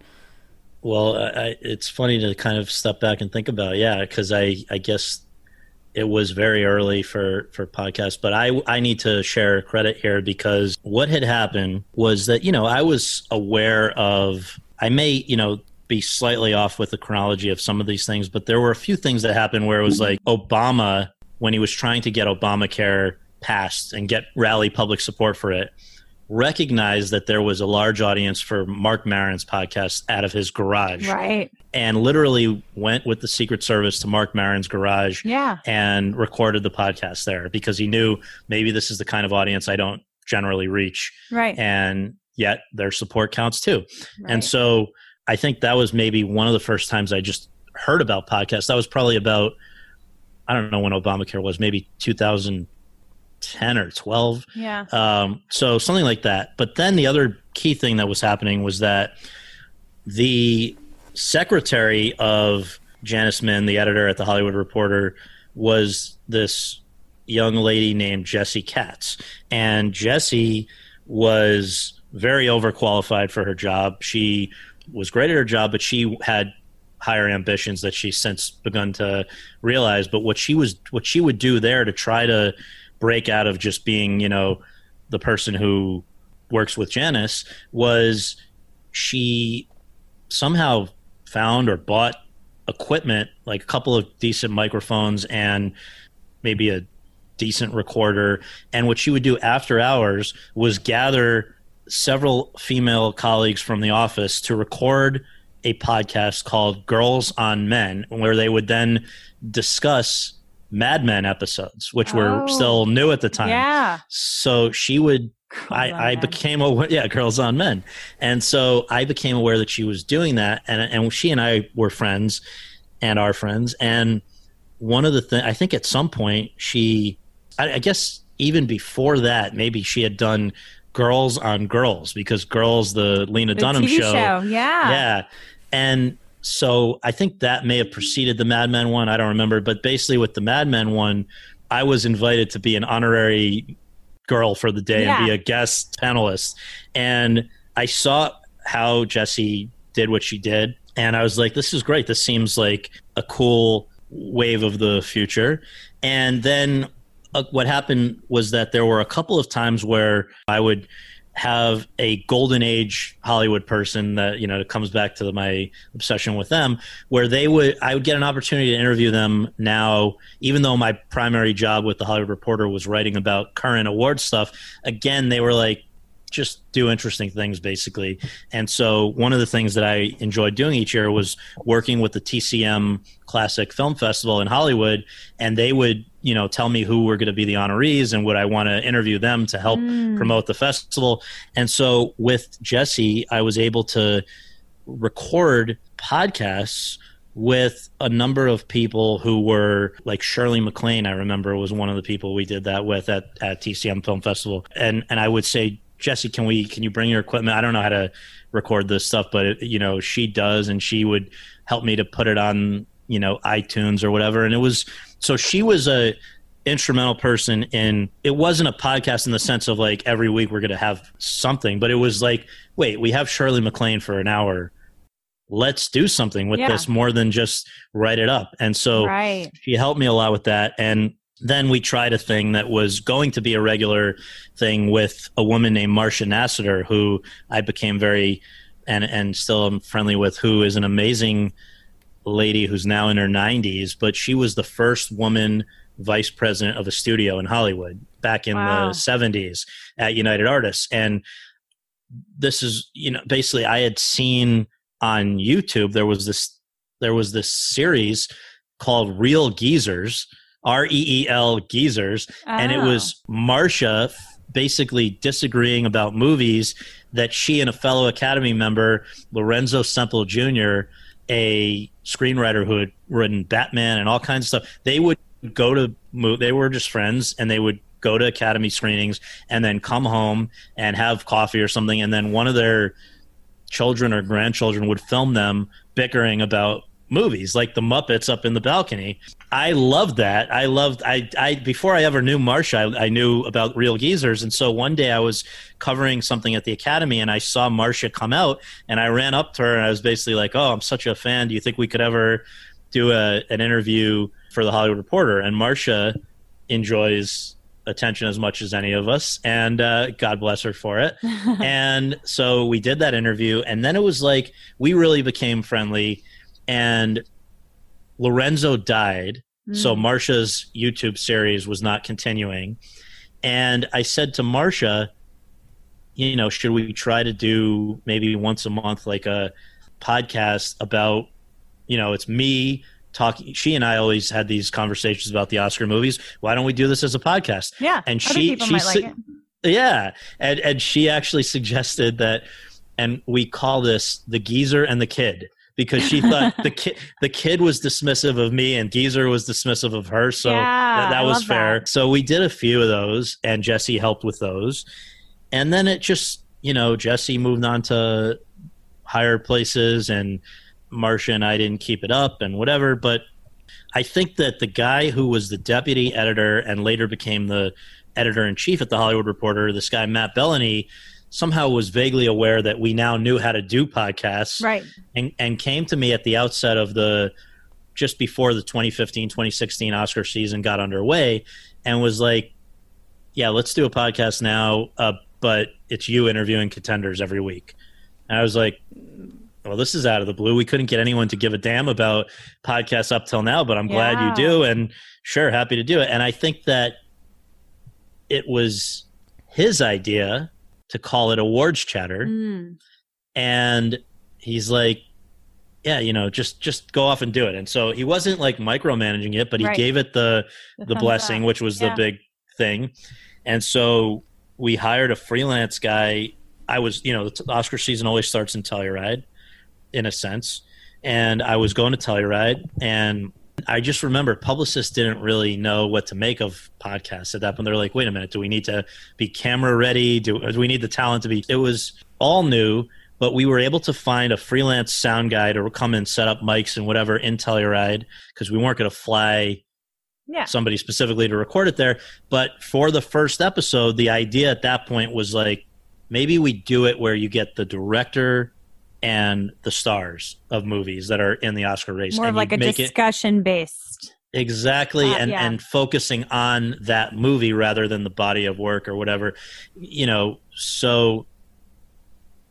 Well, I, it's funny to kind of step back and think about, yeah, because I, I guess it was very early for for podcasts, but I I need to share credit here because what had happened was that you know I was aware of I may you know be slightly off with the chronology of some of these things, but there were a few things that happened where it was like Obama when he was trying to get Obamacare passed and get rally public support for it recognized that there was a large audience for Marc Maron's podcast out of his garage Right. and literally went with the Secret Service to Marc Maron's garage Yeah. and recorded the podcast there because he knew maybe this is the kind of audience I don't generally reach Right. and yet their support counts too. right. And so I think that was maybe one of the first times I just heard about podcasts. That was probably about I don't know when Obamacare was, maybe 2010 or 12. yeah. Um, so something like that. But then the other key thing that was happening was that the secretary of Janice Min, the editor at the Hollywood Reporter, was this young lady named Jessie Katz. And Jessie was very overqualified for her job. She was great at her job, but she had higher ambitions that she's since begun to realize. But what she was what she would do there to try to break out of just being, you know, the person who works with Janice was she somehow found or bought equipment like a couple of decent microphones and maybe a decent recorder. And what she would do after hours was gather several female colleagues from the office to record a podcast called Girls on Men where they would then discuss Mad Men episodes which were Oh. still new at the time Yeah. so she would I, I became aware, yeah, girls on men, and so I became aware that she was doing that, and and she and I were friends, and are friends, and one of the things I think at some point she, I, I guess even before that, maybe she had done girls on girls because girls the Lena The Dunham show, show. Yeah. yeah, and so I think that may have preceded the Mad Men one. I don't remember, but basically with the Mad Men one, I was invited to be an honorary girl for the day Yeah. and be a guest panelist. And I saw how Jesse did what she did. And I was like, this is great. This seems like a cool wave of the future. And then uh, what happened was that there were a couple of times where I would have a golden age Hollywood person that you know comes back to my obsession with them, where they would I would get an opportunity to interview them now, even though my primary job with the Hollywood Reporter was writing about current award stuff. Again, they were like, just do interesting things basically. And so one of the things that I enjoyed doing each year was working with the TCM Classic Film Festival in Hollywood, and they would you know tell me who were going to be the honorees and would I want to interview them to help Mm. promote the festival. And so with Jesse, I was able to record podcasts with a number of people who were like Shirley MacLaine, I remember was one of the people we did that with at, at TCM Film Festival. And and I would say, Jesse, can we can you bring your equipment? I don't know how to record this stuff, but it, you know, she does and she would help me to put it on, you know, iTunes or whatever. And it was so she was a instrumental person in it wasn't a podcast in the sense of like every week we're going to have something but it was like wait we have shirley maclaine for an hour let's do something with Yeah. this more than just write it up and so right. she helped me a lot with that and then we tried a thing that was going to be a regular thing with a woman named Marcia Nasatir, who I became very and and still am friendly with, who is an amazing lady who's now in her 90s, but she was the first woman vice president of a studio in Hollywood back in Wow. the 70s at United Artists. And this is, you know, basically I had seen on YouTube there was this there was this series called Reel Geezers, R E E L Geezers, and it Oh. was ah. Marcia basically disagreeing about movies that she and a fellow Academy member, Lorenzo Semple Jr., a screenwriter who had written Batman and all kinds of stuff, they would go to they were just friends and they would go to Academy screenings and then come home and have coffee or something, and then one of their children or grandchildren would film them bickering about movies like the muppets up in the balcony i loved that. I loved i i before i ever knew marsha I, I knew about reel geezers. And so one day i was covering something at the academy and i saw marsha come out and i ran up to her and i was basically like oh i'm such a fan. Do you think we could ever do a, an interview for the hollywood reporter? And marsha enjoys attention as much as any of us and uh, god bless her for it. And so we did that interview and then it was like we really became friendly and lorenzo died so Mm. marsha's youtube series was not continuing. And i said to marsha you know should we try to do maybe once a month like a podcast about you know it's me talking she and i always had these conversations about the oscar movies. Why don't we do this as a podcast? Yeah. and she- she like yeah, and and she actually suggested that, and we call this the geezer and the kid because she thought the kid the kid was dismissive of me and geezer was dismissive of her, so Yeah, that, that was fair. that. So we did a few of those, and Jesse helped with those, and then it just you know Jesse moved on to higher places, and Marcia and I didn't keep it up and whatever, but. I think that the guy who was the deputy editor and later became the editor in chief at the Hollywood Reporter, this guy Matt Belloni, somehow was vaguely aware that we now knew how to do podcasts Right. and, and came to me at the outset of the just before the 2015 2016 Oscar season got underway and was like, Yeah, let's do a podcast now, uh, but it's you interviewing contenders every week. And I was like, well, this is out of the blue. We couldn't get anyone to give a damn about podcasts up till now, but I'm glad Yeah. you do. And sure, happy to do it. And I think that it was his idea to call it awards chatter Mm. and he's like yeah you know just just go off and do it and so he wasn't like micromanaging it but he Right. gave it the the thumbs blessing up. which was Yeah. the big thing and so we hired a freelance guy i was you know the oscar season always starts in telluride in a sense and i was going to telluride and i just remember publicists didn't really know what to make of podcasts at that point they're like wait a minute do we need to be camera ready do, do we need the talent to be it was all new but we were able to find a freelance sound guy to come and set up mics and whatever in Telluride because we weren't going to fly yeah. somebody specifically to record it there. But for the first episode, the idea at that point was like maybe we do it where you get the director and the stars of movies that are in the Oscar race. More and like a make it- discussion based. Exactly, Uh, and yeah. and focusing on that movie rather than the body of work or whatever, you know. So,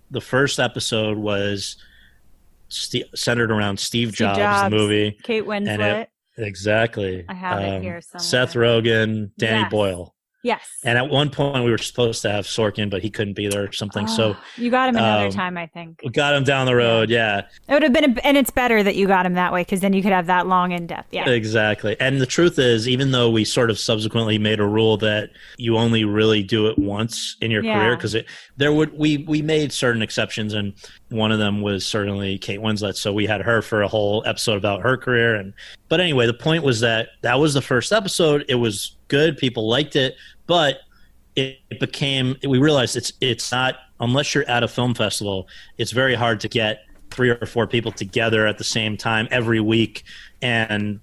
the first episode was st- centered around Steve, Steve Jobs, Jobs. movie. Kate Winslet. it- Exactly. Um, I have it here somewhere. Seth Rogen, Danny Yes. Boyle, yes. and at one point we were supposed to have Sorkin, but he couldn't be there or something. so Oh, you got him another um, time, I think. we got him down the road. Yeah, It would have been, a, and it's better that you got him that way because then you could have that long in depth. Yeah. Exactly. And the truth is, even though we sort of subsequently made a rule that you only really do it once in your Yeah. career, because there would we we made certain exceptions, and one of them was certainly Kate Winslet. So we had her for a whole episode about her career. And but anyway, the point was that that was the first episode. It was good. People liked it, but it, it became we realized it's it's not unless you're at a film festival it's very hard to get three or four people together at the same time every week. And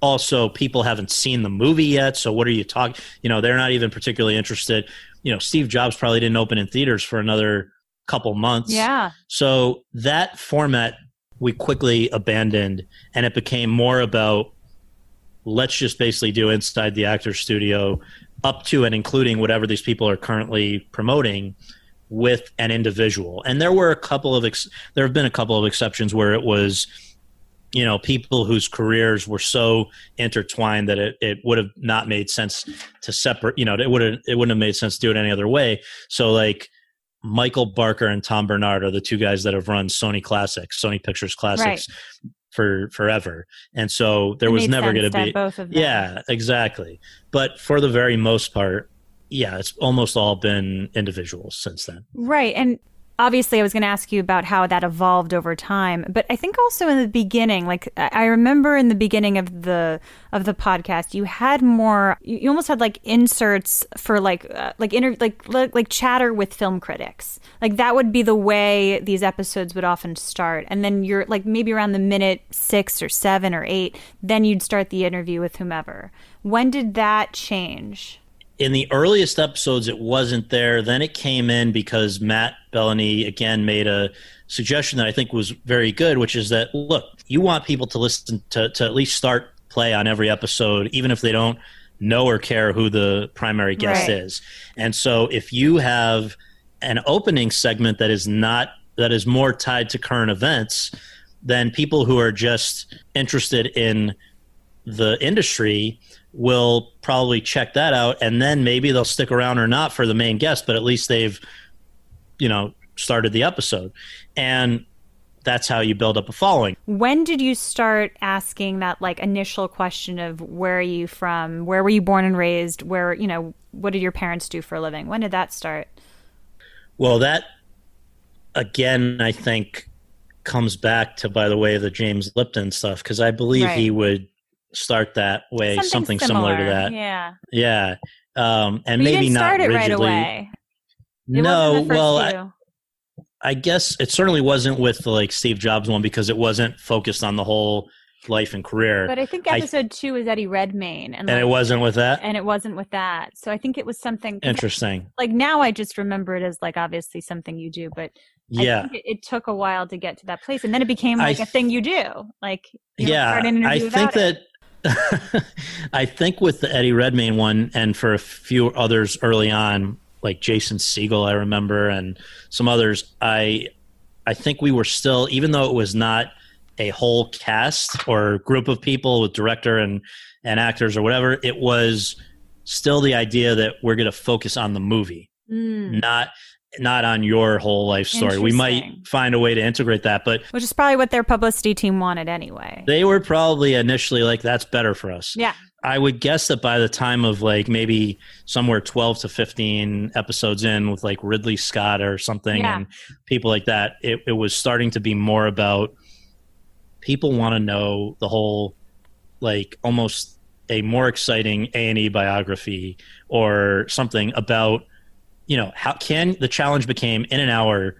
also people haven't seen the movie yet. So what are you talking you know they're not even particularly interested. You know steve jobs probably didn't open in theaters for another couple months. Yeah. so that format we quickly abandoned, and it became more about let's just basically do inside the actor studio up to and including whatever these people are currently promoting with an individual. And there were a couple of ex- there have been a couple of exceptions where it was you know people whose careers were so intertwined that it, it would have not made sense to separate you know it would it wouldn't have made sense to do it any other way. So like Michael Barker and Tom Bernard are the two guys that have run Sony Classics, Sony Pictures Classics for forever. And so there It was never going to be both of them. Yeah, exactly. But for the very most part, yeah, it's almost all been individuals since then. Right. And obviously, I was going to ask you about how that evolved over time, but I think also in the beginning, like I remember in the beginning of the of the podcast, you had more. You almost had like inserts for like uh, like inter like, like like chatter with film critics. Like that would be the way these episodes would often start, and then you're like maybe around the minute six or seven or eight, then you'd start the interview with whomever. When did that change? In the earliest episodes it wasn't there then it came in because matt belloni again made a suggestion that i think was very good which is that look you want people to listen to, to at least start play on every episode even if they don't know or care who the primary guest Right. is and so if you have an opening segment that is not that is more tied to current events then people who are just interested in the industry will probably check that out and then maybe they'll stick around or not for the main guest but at least they've you know started the episode and that's how you build up a following When did you start asking that like initial question of where are you from? Where were you born and raised? Where, you know, what did your parents do for a living? When did that start? well that again i think comes back to by the way the james lipton stuff because i believe Right. he would start that way something, similar. to that Yeah. yeah um and But maybe not start it right rigidly away. It no wasn't the first well I. I guess it certainly wasn't with the like Steve Jobs one because it wasn't focused on the whole life and career, but I think I- episode two was Eddie Redmayne, and, and like, it wasn't with that. and it wasn't with that. So I think it was something Interesting. Like now, I just remember it as like obviously something you do, but I Yeah, think it, it took a while to get to that place, and then it became like a thing you do. Like you don't yeah. start an interview I think it. I think with the Eddie Redmayne one, and for a few others early on, like Jason Segel, I remember, and some others, I I think we were still, even though it was not a whole cast or group of people with director and and actors or whatever, it was still the idea that we're going to focus on the movie. Mm. not not on your whole life story. We might find a way to integrate that, but which is probably what their publicity team wanted anyway. they were probably initially like that's better for us. yeah. I would guess that by the time of like maybe somewhere 12 to 15 episodes in with like Ridley Scott or something Yeah. and people like that, it, it was starting to be more about people want to know the whole like almost a more exciting A&E biography or something about you know how can the challenge became in an hour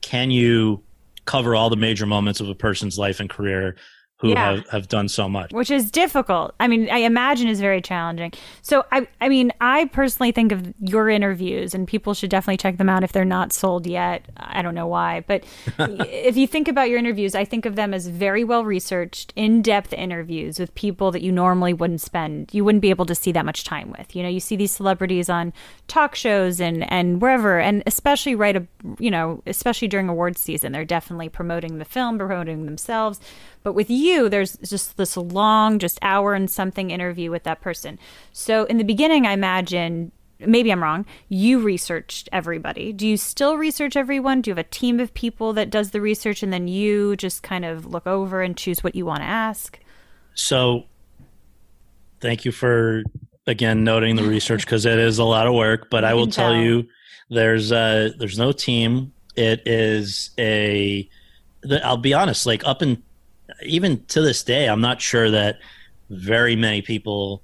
can you cover all the major moments of a person's life and career who Yeah. have, have done so much. which is difficult. I mean, I imagine is very challenging. So I I mean, I personally think of your interviews and people should definitely check them out if they're not sold yet. I don't know why, but if you think about your interviews, I think of them as very well researched, in-depth interviews with people that you normally wouldn't spend you wouldn't be able to see that much time with. You know, you see these celebrities on talk shows and and wherever and especially right a you know, especially during awards season, they're definitely promoting the film, promoting themselves. But with you, there's just this long, just hour and something interview with that person. So in the beginning, I imagine, maybe I'm wrong, you researched everybody. Do you still research everyone? Do you have a team of people that does the research and then you just kind of look over and choose what you want to ask? So, thank you for again noting the research because it is a lot of work. But I will tell you, there's uh there's no team. It is a. I'll be honest. Like up and even to this day, I'm not sure that very many people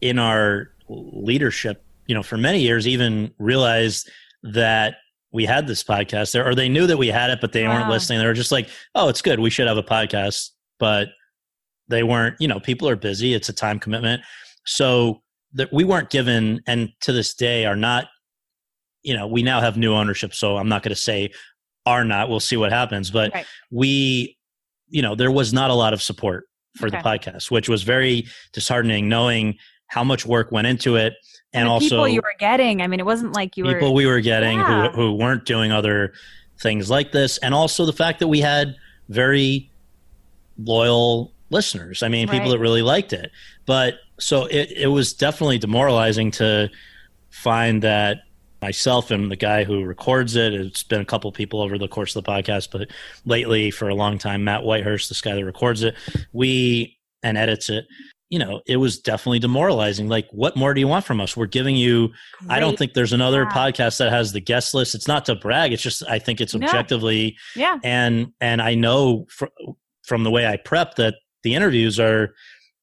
in our leadership, you know, for many years, even realized that we had this podcast there, or they knew that we had it, but they weren't listening. They were just like, "Oh, it's good. We should have a podcast," but they weren't. You know, people are busy. It's a time commitment, so that we weren't given, and to this day are not. You know, we now have new ownership, so I'm not going to say are not. We'll see what happens, but Right. we, you know, there was not a lot of support for the podcast, which was very disheartening, knowing how much work went into it, and the also people you were getting. I mean, it wasn't like you people were. we were getting Yeah. who, who weren't doing other things like this and also the fact that we had very loyal listeners i mean people that really liked it but so it, it was definitely demoralizing to find that myself and the guy who records it it's been a couple people over the course of the podcast but lately for a long time matt whitehurst this guy that records it we and edits it you know it was definitely demoralizing like what more do you want from us we're giving you I don't think there's another Yeah. podcast that has the guest list. It's not to brag. It's just I think it's No. objectively Yeah. and and I know fr- from the way I prep that the interviews are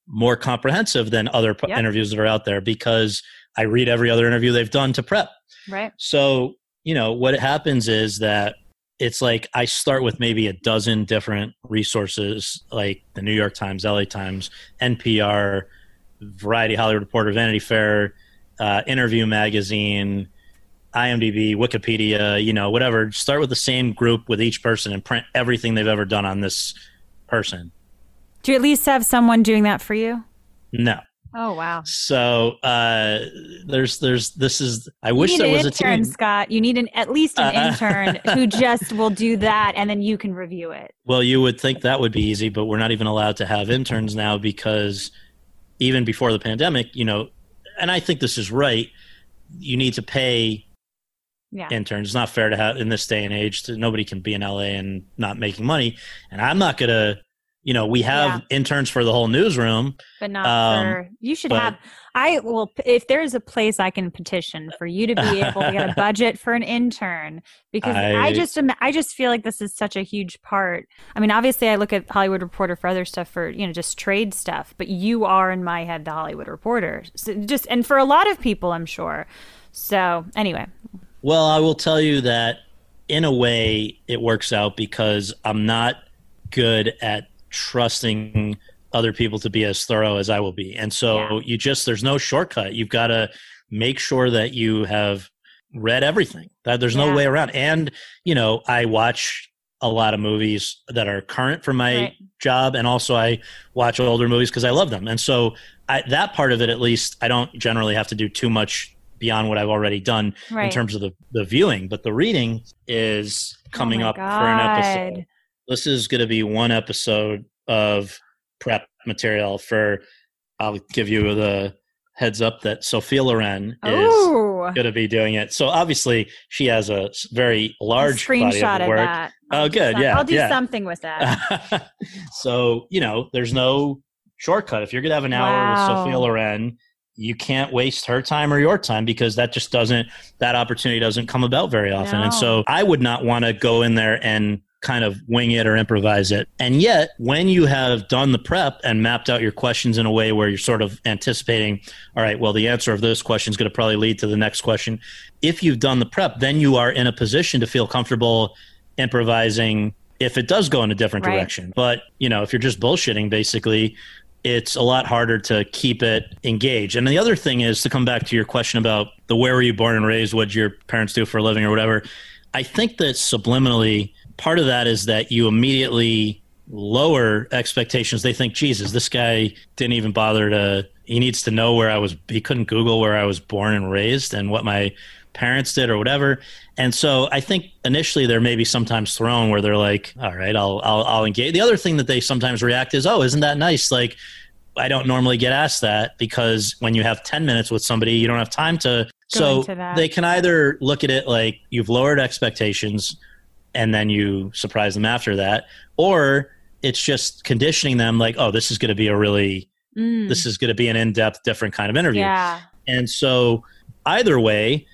more comprehensive than other Yep. interviews that are out there because I read every other interview they've done to prep. Right. So, you know, what happens is that it's like I start with maybe a dozen different resources like the New York Times, LA Times, NPR, Variety, Hollywood Reporter, Vanity Fair, uh, Interview Magazine, IMDb, Wikipedia, you know, whatever. Start with the same group with each person and print everything they've ever done on this person. Do you at least have someone doing that for you? No. Oh wow. So uh, there's there's this is I You wish there was a intern, team. Scott. You need an at least an Uh, intern who just will do that, and then you can review it. Well, you would think that would be easy, but we're not even allowed to have interns now because even before the pandemic, you know, and I think this is right. You need to pay Yeah. interns. It's not fair to have in this day and age. To, nobody can be in LA and not making money. And I'm not gonna, you know, we have interns for the whole newsroom. but not Um, for you should but- have i will if there's a place i can petition for you to be able to get a budget for an intern because i, I- just i just feel like this is such a huge part. I mean obviously i look at hollywood reporter for other stuff for you know just trade stuff but you are in my head the hollywood reporter. So just and for a lot of people i'm sure. So anyway. Well, I will tell you that in a way it works out because I'm not good at trusting other people to be as thorough as I will be. And so Yeah. you just there's no shortcut. You've got to make sure that you have read everything. That there's no way around. And, you know, I watch a lot of movies that are current for my Right. job and also I watch older movies because I love them. And so I, that part of it at least I don't generally have to do too much beyond what I've already done in terms of the, the viewing, but the reading is oh coming Oh up for an episode. This is going to be one episode of prep material for. I'll give you the heads up that Sophia Loren is oh going to be doing it. So obviously she has a very large body screenshot of of work. that Oh, I'll do good. some- Yeah, i'll do yeah. something with that so you know, there's no shortcut. If you're going to have an hour Wow. with Sophia Loren, you can't waste her time or your time because that just doesn't that opportunity doesn't come about very often. And so I would not want to go in there and kind of wing it or improvise it. And yet, when you have done the prep and mapped out your questions in a way where you're sort of anticipating, all right, well, the answer of this question is going to probably lead to the next question. If you've done the prep, then you are in a position to feel comfortable improvising if it does go in a different Right. direction. But, you know, if you're just bullshitting, basically, it's a lot harder to keep it engaged. And the other thing is to come back to your question about the where were you born and raised, what did your parents do for a living or whatever. I think that subliminally, part of that is that you immediately lower expectations. They think, Jesus, this guy didn't even bother to, he needs to know where I was, he couldn't Google where I was born and raised and what my parents did or whatever. And so I think initially they're maybe sometimes thrown where they're like, all right, I'll, I'll, I'll engage. The other thing that they sometimes react is, oh, isn't that nice? Like, I don't normally get asked that because when you have 10 minutes with somebody, you don't have time to. Go so they can either look at it like you've lowered expectations and then you surprise them after that, or it's just conditioning them like, oh, this is going to be a really, Mm. this is going to be an in depth, different kind of interview. yeah. And so either way,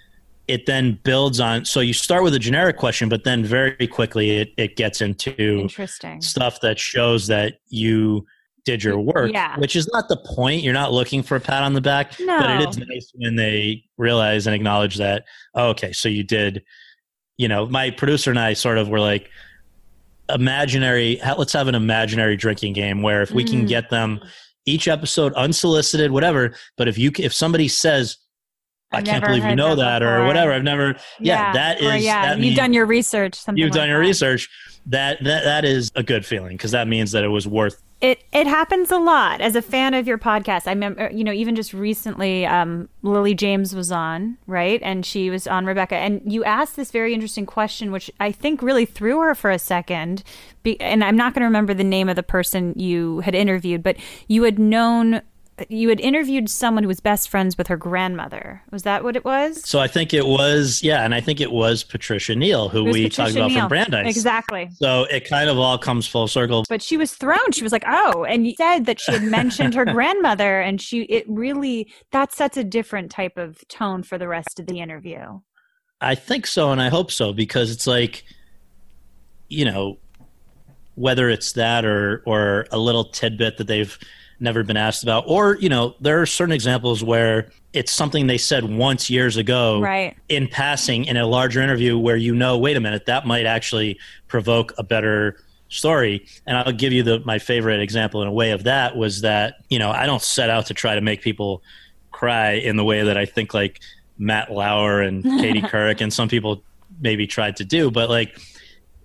it then builds on. So you start with a generic question, but then very quickly it, it gets into Interesting. stuff that shows that you did your work, Yeah. which is not the point. You're not looking for a pat on the back, no. but it is nice when they realize and acknowledge that, oh, okay, so you did, you know, my producer and I sort of were like, imaginary, let's have an imaginary drinking game where if we can Mm. get them each episode unsolicited, whatever, but if you, if somebody says, I I've can't believe you know that that, or whatever. I've never, yeah, that or yeah. that You've means, done your research. You've like done your that. research that that that is a good feeling because that means that it was worth It it happens a lot. As a fan of your podcast, I remember, you know, even just recently, um, Lily James was on, right, and she was on Rebecca, and you asked this very interesting question, which I think really threw her for a second. Be, and I'm not going to remember the name of the person you had interviewed, but you had known. You had interviewed someone who was best friends with her grandmother. Was that what it was? so i think it was yeah and i think it was patricia neal who we Patricia talked about Neal. from brandeis Exactly. so it kind of all comes full circle but she was thrown she was like oh and you said that she had mentioned her grandmother and she it really that sets a different type of tone for the rest of the interview i think so and i hope so because it's like you know whether it's that or or a little tidbit that they've never been asked about. Or you know there are certain examples where it's something they said once years ago right. in passing in a larger interview where you know, wait a minute, that might actually provoke a better story. And I'll give you the my favorite example in a way of that was that, you know, I don't set out to try to make people cry in the way that I think like Matt Lauer and Katie Couric and some people maybe tried to do, but like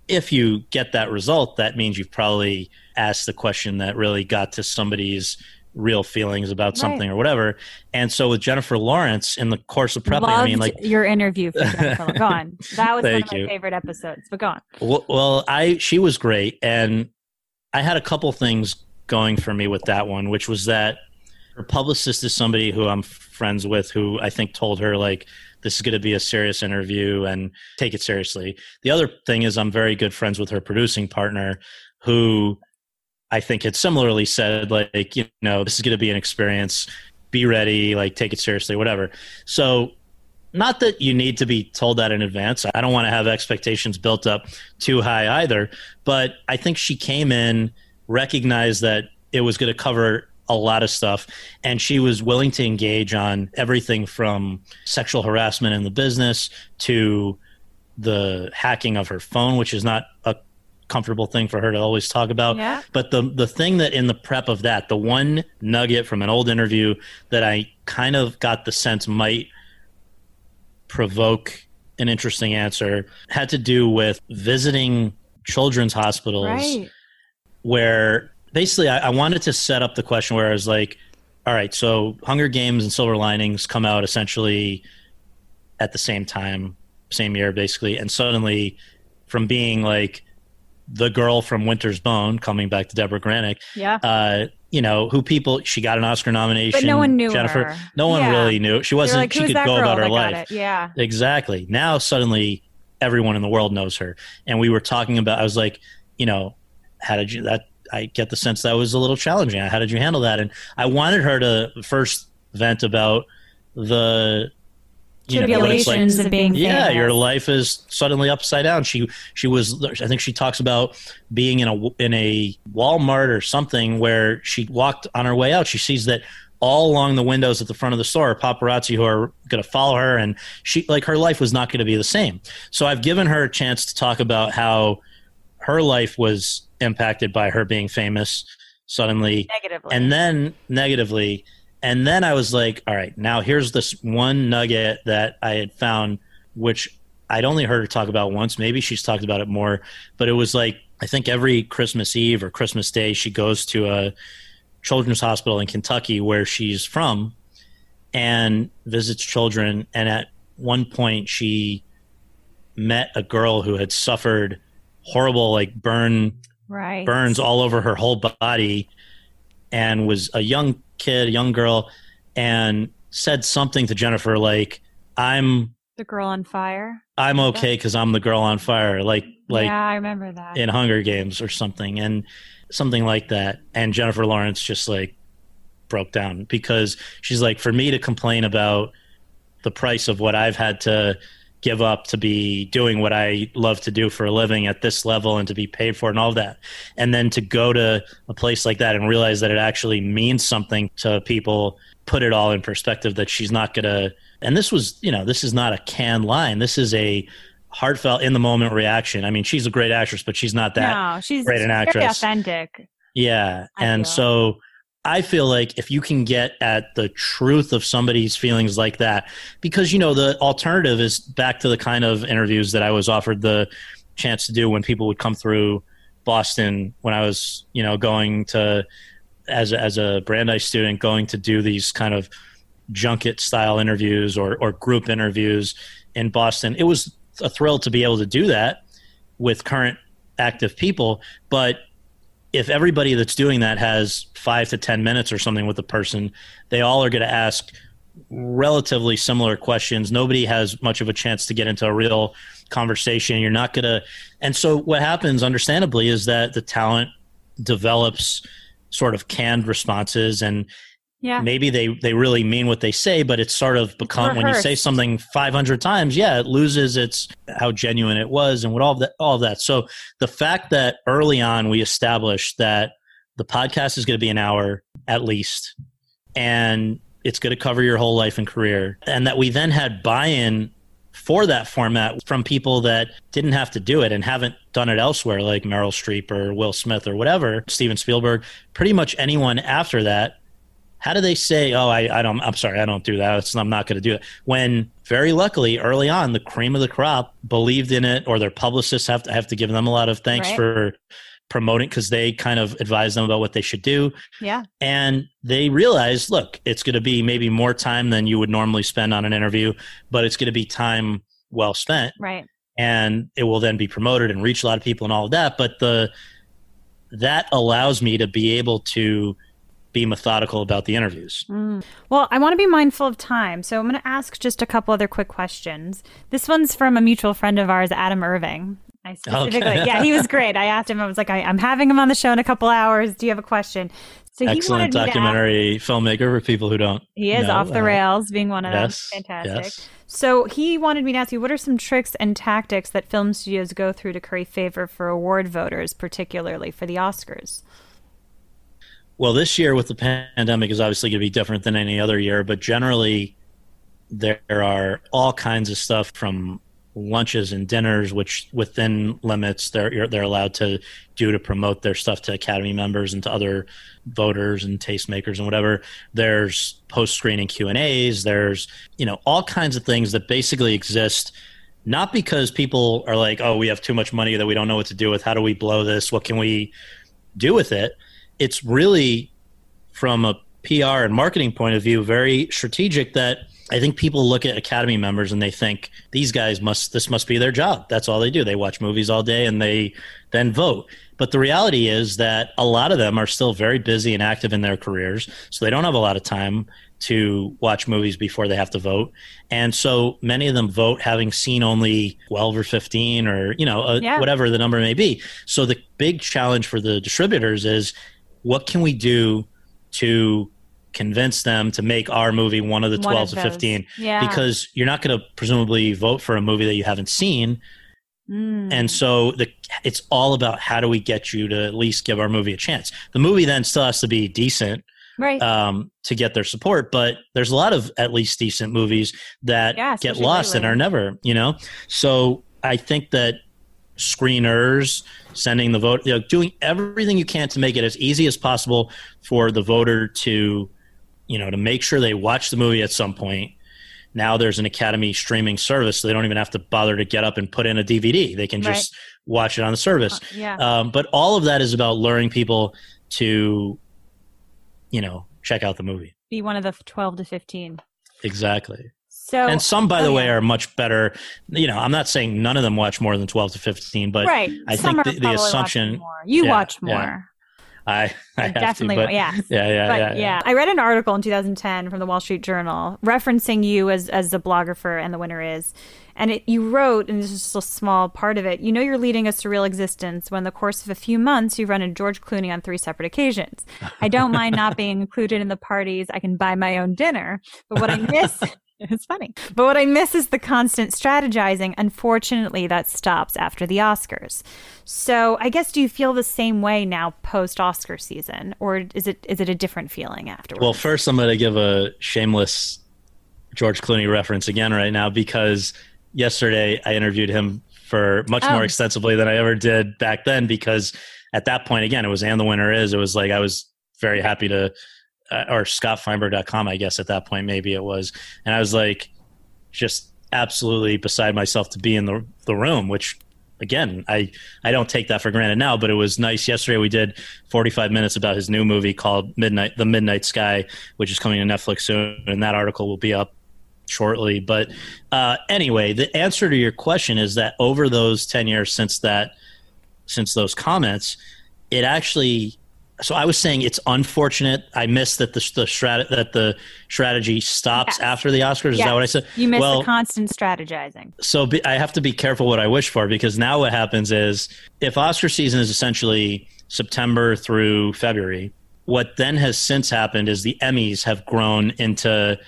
if you get that result, that means you've probably asked the question that really got to somebody's real feelings about something or whatever. And so with Jennifer Lawrence in the course of prepping, loved I mean like your interview for Jennifer. go on that was one of my you. favorite episodes but go on Well, well, I she was great, and I had a couple things going for me with that one, which was that her publicist is somebody who I'm friends with, who I think told her like this is going to be a serious interview and take it seriously. The other thing is I'm very good friends with her producing partner, who I think had similarly said like you know this is going to be an experience. Be ready, like take it seriously, whatever. So not that you need to be told that in advance. I don't want to have expectations built up too high either. But I think she came in, recognized that it was going to cover a lot of stuff, and she was willing to engage on everything from sexual harassment in the business to the hacking of her phone, which is not a comfortable thing for her to always talk about. Yeah. But the the thing that in the prep of that, the one nugget from an old interview that I kind of got the sense might provoke an interesting answer had to do with visiting children's hospitals right where basically I, I wanted to set up the question where I was like, all right, so Hunger Games and Silver Linings come out essentially at the same time, same year basically, and suddenly from being like the girl from Winter's Bone, coming back to Debra Granik, yeah uh, you know, who people she got an Oscar nomination. but no one knew Jennifer. her No one Yeah. really knew. She wasn't. like, she could go about her life. it?" yeah Exactly. Now suddenly everyone in the world knows her. And we were talking about I was like, you know, how did you that I get the sense that was a little challenging. How did you handle that? And I wanted her to first vent about the you know, what it's like of being yeah famous. your life is suddenly upside down she she was i think she talks about being in a in a walmart or something where she walked on her way out she sees that all along the windows at the front of the store are paparazzi who are going to follow her and she like her life was not going to be the same so i've given her a chance to talk about how her life was impacted by her being famous suddenly Negatively. and then negatively and then i was like all right now here's this one nugget that i had found which i'd only heard her talk about once. Maybe she's talked about it more but it was like i think every christmas eve or christmas day she goes to a children's hospital in kentucky where she's from and visits children. And at one point she met a girl who had suffered horrible like burn right. burns all over her whole body and was a young kid, a young girl, and said something to Jennifer like, I'm The girl on fire. I'm okay because I'm the girl on fire, like like yeah, I remember that. in Hunger Games or something, and something like that. And Jennifer Lawrence just like broke down because she's like, for me to complain about the price of what I've had to give up to be doing what I love to do for a living at this level and to be paid for and all that. And then to go to a place like that and realize that it actually means something to people, put it all in perspective that she's not going to. And this was, you know, this is not a canned line. This is a heartfelt, in the moment reaction. I mean, she's a great actress, but she's not that no, she's great an very actress. authentic. yeah. I and feel. so I feel like if you can get at the truth of somebody's feelings like that, because, you know, the alternative is back to the kind of interviews that I was offered the chance to do when people would come through Boston when I was, you know, going to, as a, as a Brandeis student, going to do these kind of junket style interviews or, or group interviews in Boston. It was a thrill to be able to do that with current active people, but if everybody that's doing that has five to 10 minutes or something with a person, they all are going to ask relatively similar questions. Nobody has much of a chance to get into a real conversation. You're not going to. And so what happens, understandably, is that the talent develops sort of canned responses and Yeah. maybe they they really mean what they say but it's sort of become when you say something 500 times yeah it loses its how genuine it was and what all of that all of that so the fact that early on we established that the podcast is going to be an hour at least and it's going to cover your whole life and career and that we then had buy-in for that format from people that didn't have to do it and haven't done it elsewhere like Meryl Streep or Will Smith or whatever Steven Spielberg pretty much anyone after that how do they say, "Oh, I, I don't. I'm sorry, I don't do that. It's, I'm not going to do it." When very luckily, early on, the cream of the crop believed in it, or their publicists have to have to give them a lot of thanks Right. for promoting because they kind of advise them about what they should do, Yeah. and they realize, look, it's going to be maybe more time than you would normally spend on an interview, but it's going to be time well spent Right. and it will then be promoted and reach a lot of people and all of that but the that allows me to be able to be methodical about the interviews Mm. Well, I want to be mindful of time, so I'm going to ask just a couple other quick questions. This one's from a mutual friend of ours, Adam Irving. I specifically, Okay. yeah, he was great. I asked him, I was like, I, I'm having him on the show in a couple hours. Do you have a question? So he excellent to ask- documentary filmmaker for people who don't He is know. off the Uh, rails, being one of yes them. Fantastic. yes So he wanted me to ask you, what are some tricks and tactics that film studios go through to curry favor for award voters, particularly for the Oscars? Well this year with the pandemic is obviously going to be different than any other year but generally there are all kinds of stuff from lunches and dinners which within limits they're they're allowed to do to promote their stuff to academy members and to other voters and tastemakers and whatever. There's post screening q&a's there's you know all kinds of things that basically exist not because people are like oh we have too much money that we don't know what to do with. How do we blow this? What can we do with it it's really from a PR and marketing point of view very strategic that I think people look at Academy members and they think these guys must this must be their job. That's all they do. They watch movies all day and they then vote. But the reality is that a lot of them are still very busy and active in their careers, so they don't have a lot of time to watch movies before they have to vote. And so many of them vote having seen only 12 or 15 or, you know, uh, Yeah. whatever the number may be. So the big challenge for the distributors is what can we do to convince them to make our movie one of the 12 of to 15 Yeah. because you're not going to presumably vote for a movie that you haven't seen Mm. and so the it's all about how do we get you to at least give our movie a chance the movie then still has to be decent right. um, to get their support but there's a lot of at least decent movies that Yeah, get lost and are never you know so i think that screeners, sending the vote, you know, doing everything you can to make it as easy as possible for the voter to, you know, to make sure they watch the movie at some point. Now there's an Academy streaming service, so they don't even have to bother to get up and put in a DVD. They can just right. watch it on the service. Uh, yeah. Um, but all of that is about luring people to, you know, check out the movie. Be one of the 12 to 15. Exactly. So, and some, by the oh, way, are much better. You know, I'm not saying none of them watch more than 12 to 15, but right. I some think the, the assumption. You yeah, watch more. Yeah. I, I definitely, to, but, yeah, yeah, yeah, but, yeah, yeah. I read an article in 2010 from the Wall Street Journal referencing you as as the blogger and the winner is, and it, you wrote, and this is just a small part of it. You know, you're leading a surreal existence when, in the course of a few months, you've run into George Clooney on three separate occasions. I don't mind not being included in the parties. I can buy my own dinner, but what I miss It's funny. But what I miss is the constant strategizing. Unfortunately, that stops after the Oscars. So I guess do you feel the same way now post Oscar season? Or is it is it a different feeling afterwards? Well, first I'm gonna give a shameless George Clooney reference again right now because yesterday I interviewed him for much oh. more extensively than I ever did back then because at that point again it was and the winner is it was like I was very happy to or scottfeinberg.com, I guess at that point, maybe it was. And I was like, just absolutely beside myself to be in the, the room, which again, I, I don't take that for granted now, but it was nice. Yesterday we did 45 minutes about his new movie called Midnight, The Midnight Sky, which is coming to Netflix soon. And that article will be up shortly. But uh, anyway, the answer to your question is that over those 10 years since that, since those comments, it actually so I was saying it's unfortunate. I missed that the the strat- that the strategy stops yes. after the Oscars. Is yes. that what I said? You missed well, the constant strategizing. So be, I have to be careful what I wish for because now what happens is if Oscar season is essentially September through February, what then has since happened is the Emmys have grown into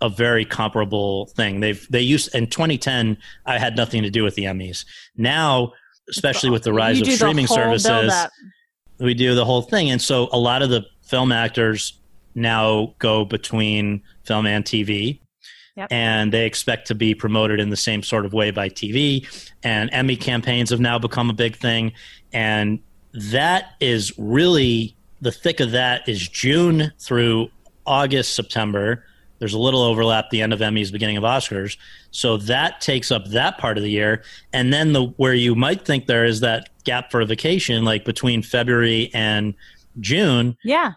a very comparable thing. They've they used in 2010. I had nothing to do with the Emmys. Now, especially with the rise of streaming services. Build-up we do the whole thing. And so a lot of the film actors now go between film and TV. Yep. And they expect to be promoted in the same sort of way by TV. And Emmy campaigns have now become a big thing. And that is really the thick of that is June through August, September. There's a little overlap the end of Emmys, beginning of Oscars. So that takes up that part of the year. And then the where you might think there is that gap for a vacation, like between February and June. Yeah.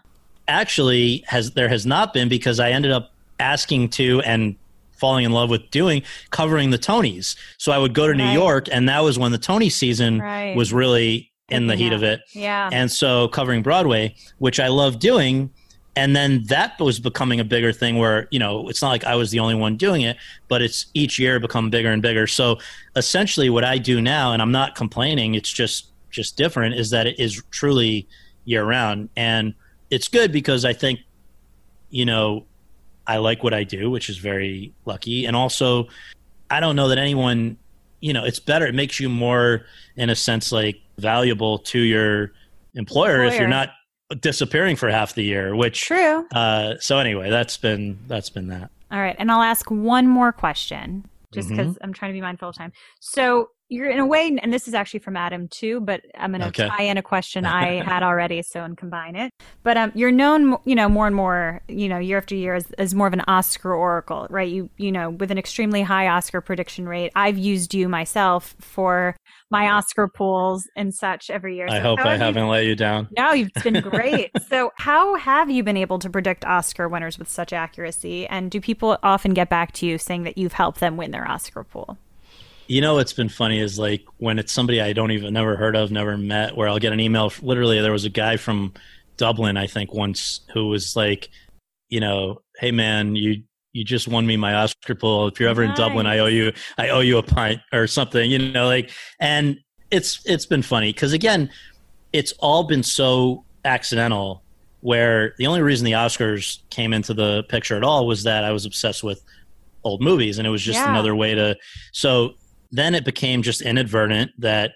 Actually, has there has not been because I ended up asking to and falling in love with doing covering the Tonys. So I would go to New York, and that was when the Tony season right. was really in the heat of it. Yeah. And so covering Broadway, which I love doing, and then that was becoming a bigger thing where you know it's not like i was the only one doing it but it's each year become bigger and bigger. So essentially what i do now and i'm not complaining it's just just different is that it is truly year round and it's good because i think you know i like what i do which is very lucky. And also i don't know that anyone you know it's better. It makes you more in a sense like valuable to your employer, employer. if you're not disappearing for half the year which true. uh, so anyway that's been that's been that. All right. And i'll ask one more question just because mm-hmm. i'm trying to be mindful of time. So you're in a way and this is actually from adam too but i'm going to okay. tie in a question i had already so and combine it. But um, you're known you know more and more you know year after year as, as more of an oscar oracle right? You you know with an extremely high oscar prediction rate. I've used you myself for my Oscar pools and such every year. So I hope I have haven't let you down. No, you've been great. so, how have you been able to predict Oscar winners with such accuracy? And do people often get back to you saying that you've helped them win their Oscar pool? You know what's been funny is like when it's somebody I don't even never heard of, never met, where I'll get an email. Literally, there was a guy from Dublin, I think, once who was like, you know, hey man, you you just won me my Oscar pool. If you're ever nice. in Dublin, I owe you I owe you a pint or something, you know, like and it's it's been funny because again, it's all been so accidental where the only reason the Oscars came into the picture at all was that I was obsessed with old movies and it was just yeah. another way to so then it became just inadvertent that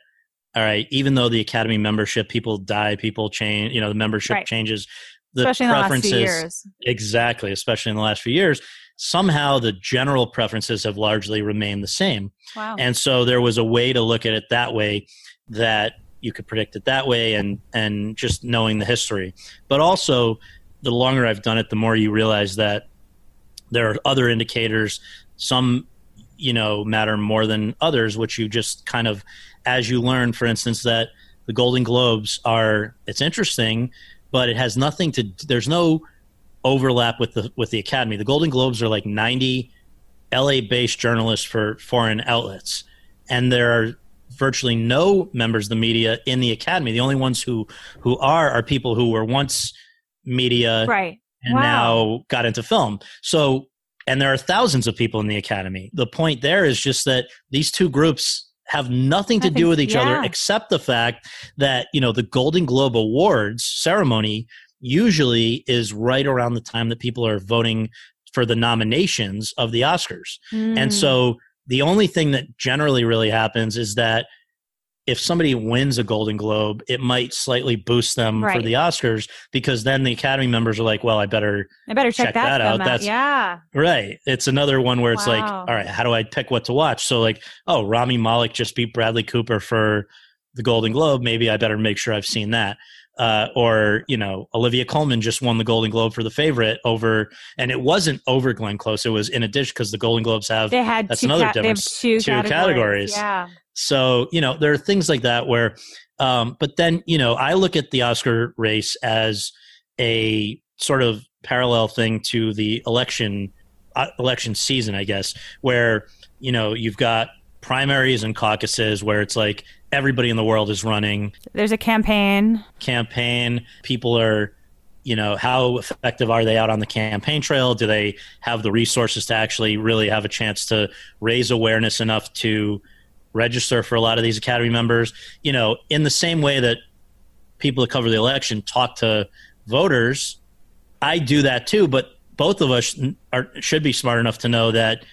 all right, even though the Academy membership, people die, people change, you know, the membership right. changes. The especially preferences, in the last few years. Exactly, especially in the last few years somehow the general preferences have largely remained the same. Wow. And so there was a way to look at it that way that you could predict it that way and and just knowing the history. But also the longer I've done it, the more you realize that there are other indicators, some you know matter more than others, which you just kind of as you learn, for instance, that the Golden Globes are it's interesting, but it has nothing to there's no overlap with the with the Academy. The Golden Globes are like 90 LA based journalists for foreign outlets. And there are virtually no members of the media in the Academy. The only ones who who are are people who were once media right. and Wow. now got into film. So and there are thousands of people in the Academy. The point there is just that these two groups have nothing to do with each other except the fact that, you know, the Golden Globe Awards ceremony usually is right around the time that people are voting for the nominations of the Oscars. Mm. And so the only thing that generally really happens is that if somebody wins a Golden Globe, it might slightly boost them for the Oscars because then the Academy members are like, well, I better I better check, check that, that out. out. That's- Yeah. Right. It's another one where it's like, all right, how do I pick what to watch? So like, oh, Rami Malek just beat Bradley Cooper for the Golden Globe. Maybe I better make sure I've seen that. Uh, or you know, Olivia Colman just won the Golden Globe for the favorite over, and it wasn't over Glenn Close. It was in a dish because the Golden Globes have They had That's two, another ca- difference. two, Two categories. Yeah. so you know there are things like that where um, but then you know i look at the oscar race as a sort of parallel thing to the election uh, election season i guess where you know you've got primaries and caucuses where it's like everybody in the world is running There's a campaign. campaign. People are you know how effective are they out on the campaign trail? Do they have the resources to actually really have a chance to raise awareness enough to register for a lot of these academy members? You know in the same way that people that cover the election talk to voters i do that too but both of us are, should be smart enough to know that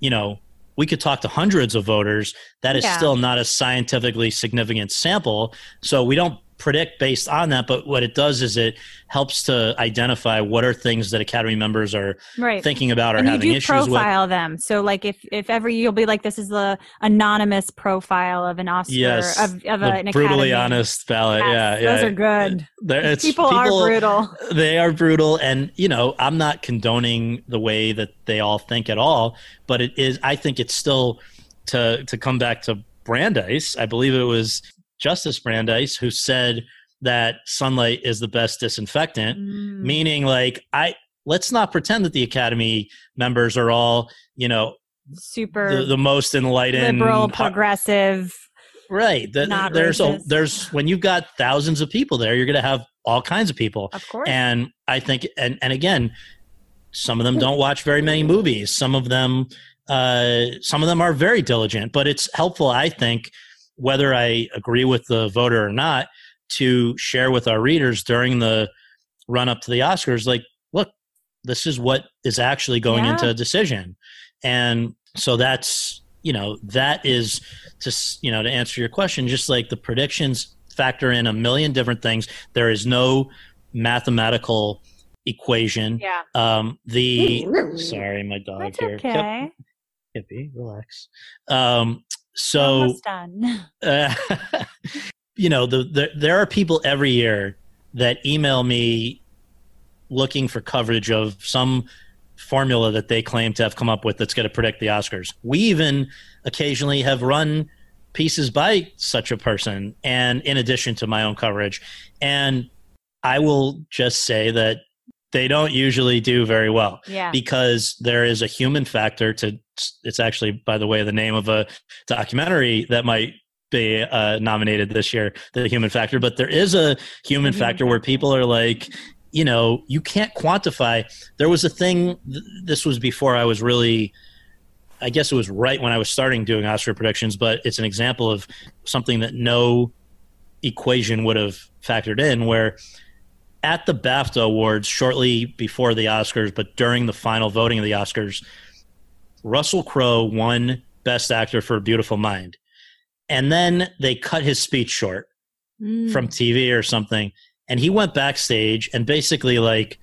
you know we could talk to hundreds of voters that is Yeah. still not a scientifically significant sample so we don't predict based on that but what it does is it helps to identify what are things that academy members are Right. thinking about or and you having do issues with profile them. So like if if ever you'll be like this is the anonymous profile of an Oscar yes of, of the an brutally academy. honest ballot Yes, yeah yeah Those are good. It's people, are brutal. they are brutal and you know i'm not condoning the way that they all think at all but it is i think it's still to to come back to brandeis i believe it was justice brandeis who said that sunlight is the best disinfectant Mm. meaning like i let's not pretend that the academy members are all you know super the, the most enlightened liberal, progressive. right the, there's a there's when you've got thousands of people there you're going to have all kinds of people Of course. and i think and and again some of them don't watch very many movies some of them uh some of them are very diligent but it's helpful i think whether i agree with the voter or not to share with our readers during the run up to the oscars like look this is what is actually going Yeah. into a decision. And so that's you know that is to you know to answer your question just like the predictions factor in a million different things. There is no mathematical equation. Yeah. um the sorry my dog That's here. Okay. Yep, hippie relax. Um We're so uh, you know, the, the there are people every year that email me looking for coverage of some formula that they claim to have come up with that's going to predict the Oscars. We even occasionally have run pieces by such a person, and in addition to my own coverage, and I will just say that they don't usually do very well Yeah. because there is a human factor to it's actually by the way the name of a documentary that might be uh, nominated this year the human factor but there is a human Human factor where people are like you know you can't quantify there was a thing th- this was before i was really i guess it was right when i was starting doing oscar predictions but it's an example of something that no equation would have factored in where at the BAFTA awards shortly before the Oscars, but during the final voting of the Oscars, Russell Crowe won Best Actor for Beautiful Mind. And then they cut his speech short Mm. from TV or something. And he went backstage and basically, like,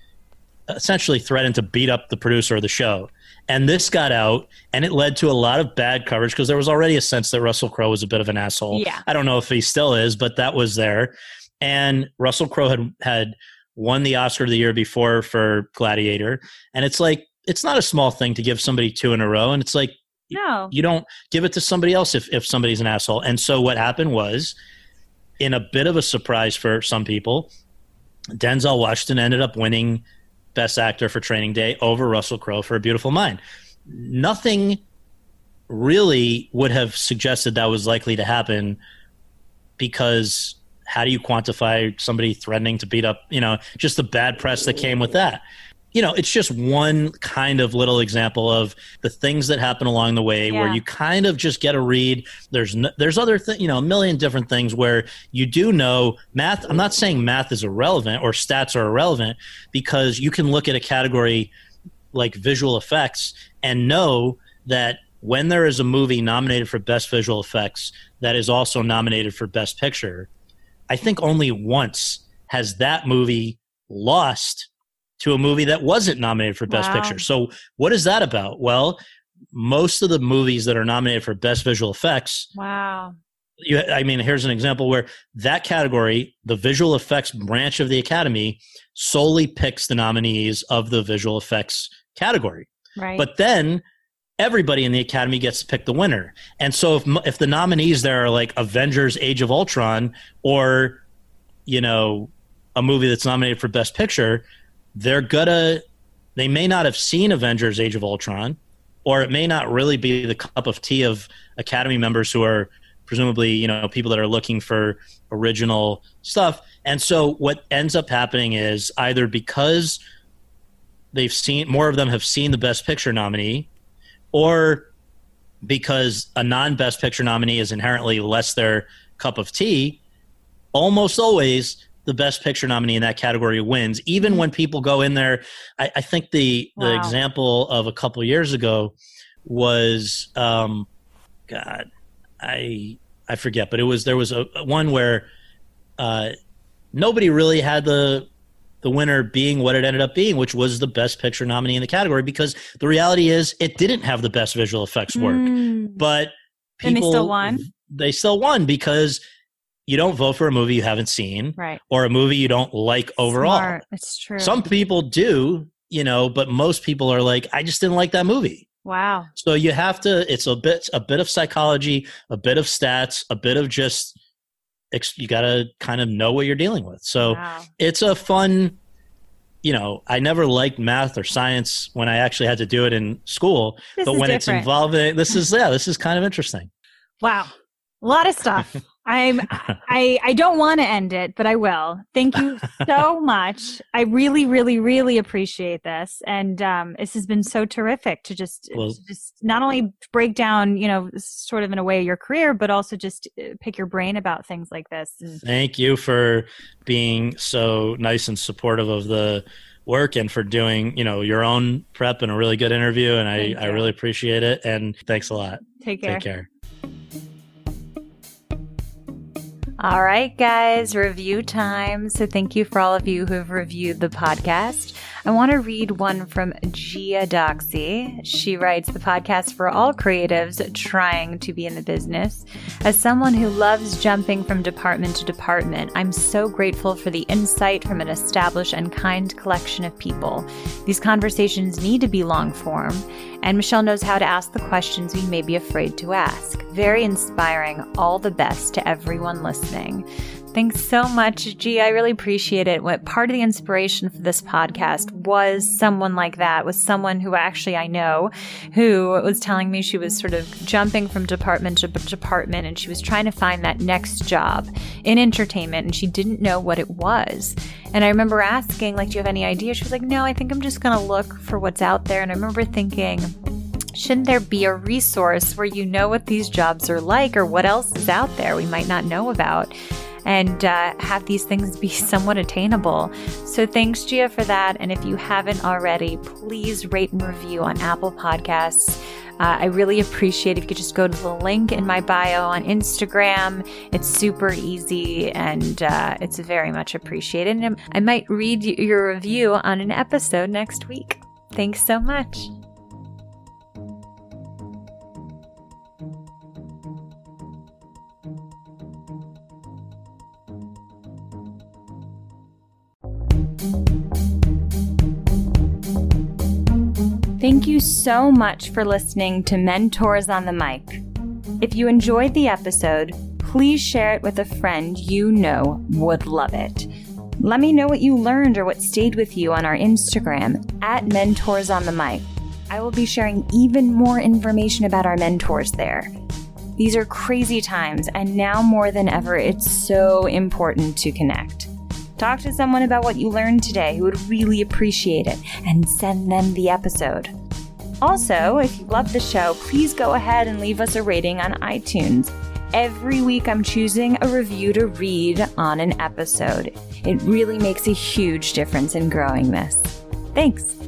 essentially threatened to beat up the producer of the show. And this got out, and it led to a lot of bad coverage because there was already a sense that Russell Crowe was a bit of an asshole. Yeah. I don't know if he still is, but that was there. And Russell Crowe had had won the Oscar the year before for Gladiator, and it's like it's not a small thing to give somebody two in a row, and it's like No. you don't give it to somebody else if if somebody's an asshole. And so what happened was, in a bit of a surprise for some people, Denzel Washington ended up winning Best Actor for Training Day over Russell Crowe for A Beautiful Mind. Nothing really would have suggested that was likely to happen because how do you quantify somebody threatening to beat up, you know, just the bad press that came with that? You know, it's just one kind of little example of the things that happen along the way where you kind of just get a read. There's no, there's other th- you know, a million different things where you do know math. I'm not saying math is irrelevant or stats are irrelevant because you can look at a category like visual effects and know that when there is a movie nominated for best visual effects that is also nominated for best picture, I think only once has that movie lost to a movie that wasn't nominated for best Wow. picture. So what is that about? Well, most of the movies that are nominated for best visual effects Wow. you, I mean, here's an example where that category, the visual effects branch of the Academy, solely picks the nominees of the visual effects category. Right. But then everybody in the Academy gets to pick the winner. And so if if the nominees there are like Avengers: Age of Ultron or you know a movie that's nominated for Best Picture, they're gonna they may not have seen Avengers: Age of Ultron, or it may not really be the cup of tea of Academy members who are presumably you know people that are looking for original stuff. And so what ends up happening is either because they've seen more of them have seen the Best Picture nominee, or because a non Best Picture nominee is inherently less their cup of tea, almost always the Best Picture nominee in that category wins. Even when people go in there, I, I think the the Wow. example of a couple years ago was, um, God, I I forget, but it was there was a one where uh, nobody really had the the winner being what it ended up being, which was the best picture nominee in the category, because the reality is it didn't have the best visual effects work. Mm. But And they people still won? They still won because you don't vote for a movie you haven't seen Right. or a movie you don't like overall. Smart. It's true. Some people do, you know, but most people are like, I just didn't like that movie. wow. So you have to. It's a bit, a bit of psychology, a bit of stats, a bit of just. You got to kind of know what you're dealing with. So wow. it's a fun you know i never liked math or science when i actually had to do it in school This but when it's involving this is yeah this is kind of interesting Wow. A lot of stuff. I'm I I don't want to end it, but I will. Thank you so much. I really, really, really appreciate this. And um this has been so terrific to just Well- to just not only break down, you know, sort of in a way your career, but also just uh, pick your brain about things like this. Thank you for being so nice and supportive of the work and for doing you know your own prep and a really good interview and i i really appreciate it and thanks a lot take care. take care All right, guys, review time. So, thank you for all of you who have reviewed the podcast. I want to read one from Gia Doxy. She writes the podcast for all creatives trying to be in the business. As someone who loves jumping from department to department, I'm so grateful for the insight from an established and kind collection of people. These conversations need to be long form, and Michelle knows how to ask the questions we may be afraid to ask. Very inspiring. All the best to everyone listening. Thanks so much, G. I really appreciate it. What part of the inspiration for this podcast was someone like that, was someone who actually I know, who was telling me she was sort of jumping from department to department and she was trying to find that next job in entertainment and she didn't know what it was. And I remember asking, like, do you have any idea? She was like, no, I think I'm just going to look for what's out there. And I remember thinking, shouldn't there be a resource where you know what these jobs are like or what else is out there we might not know about and uh, have these things be somewhat attainable so thanks gia for that and if you haven't already please rate and review on apple podcasts uh, I really appreciate if you could just go to the link in my bio on Instagram. It's super easy and uh, it's very much appreciated. And I might read your review on an episode next week. Thanks so much. Thank you so much for listening to Mentors on the Mic. If you enjoyed the episode, please share it with a friend you know would love it. Let me know what you learned or what stayed with you on our Instagram at Mentors on the Mic. I will be sharing even more information about our mentors there. These are crazy times, and now more than ever, it's so important to connect. Talk to someone about what you learned today who would really appreciate it and send them the episode. Also, if you love the show, please go ahead and leave us a rating on iTunes. Every week, I'm choosing a review to read on an episode. It really makes a huge difference in growing this. Thanks.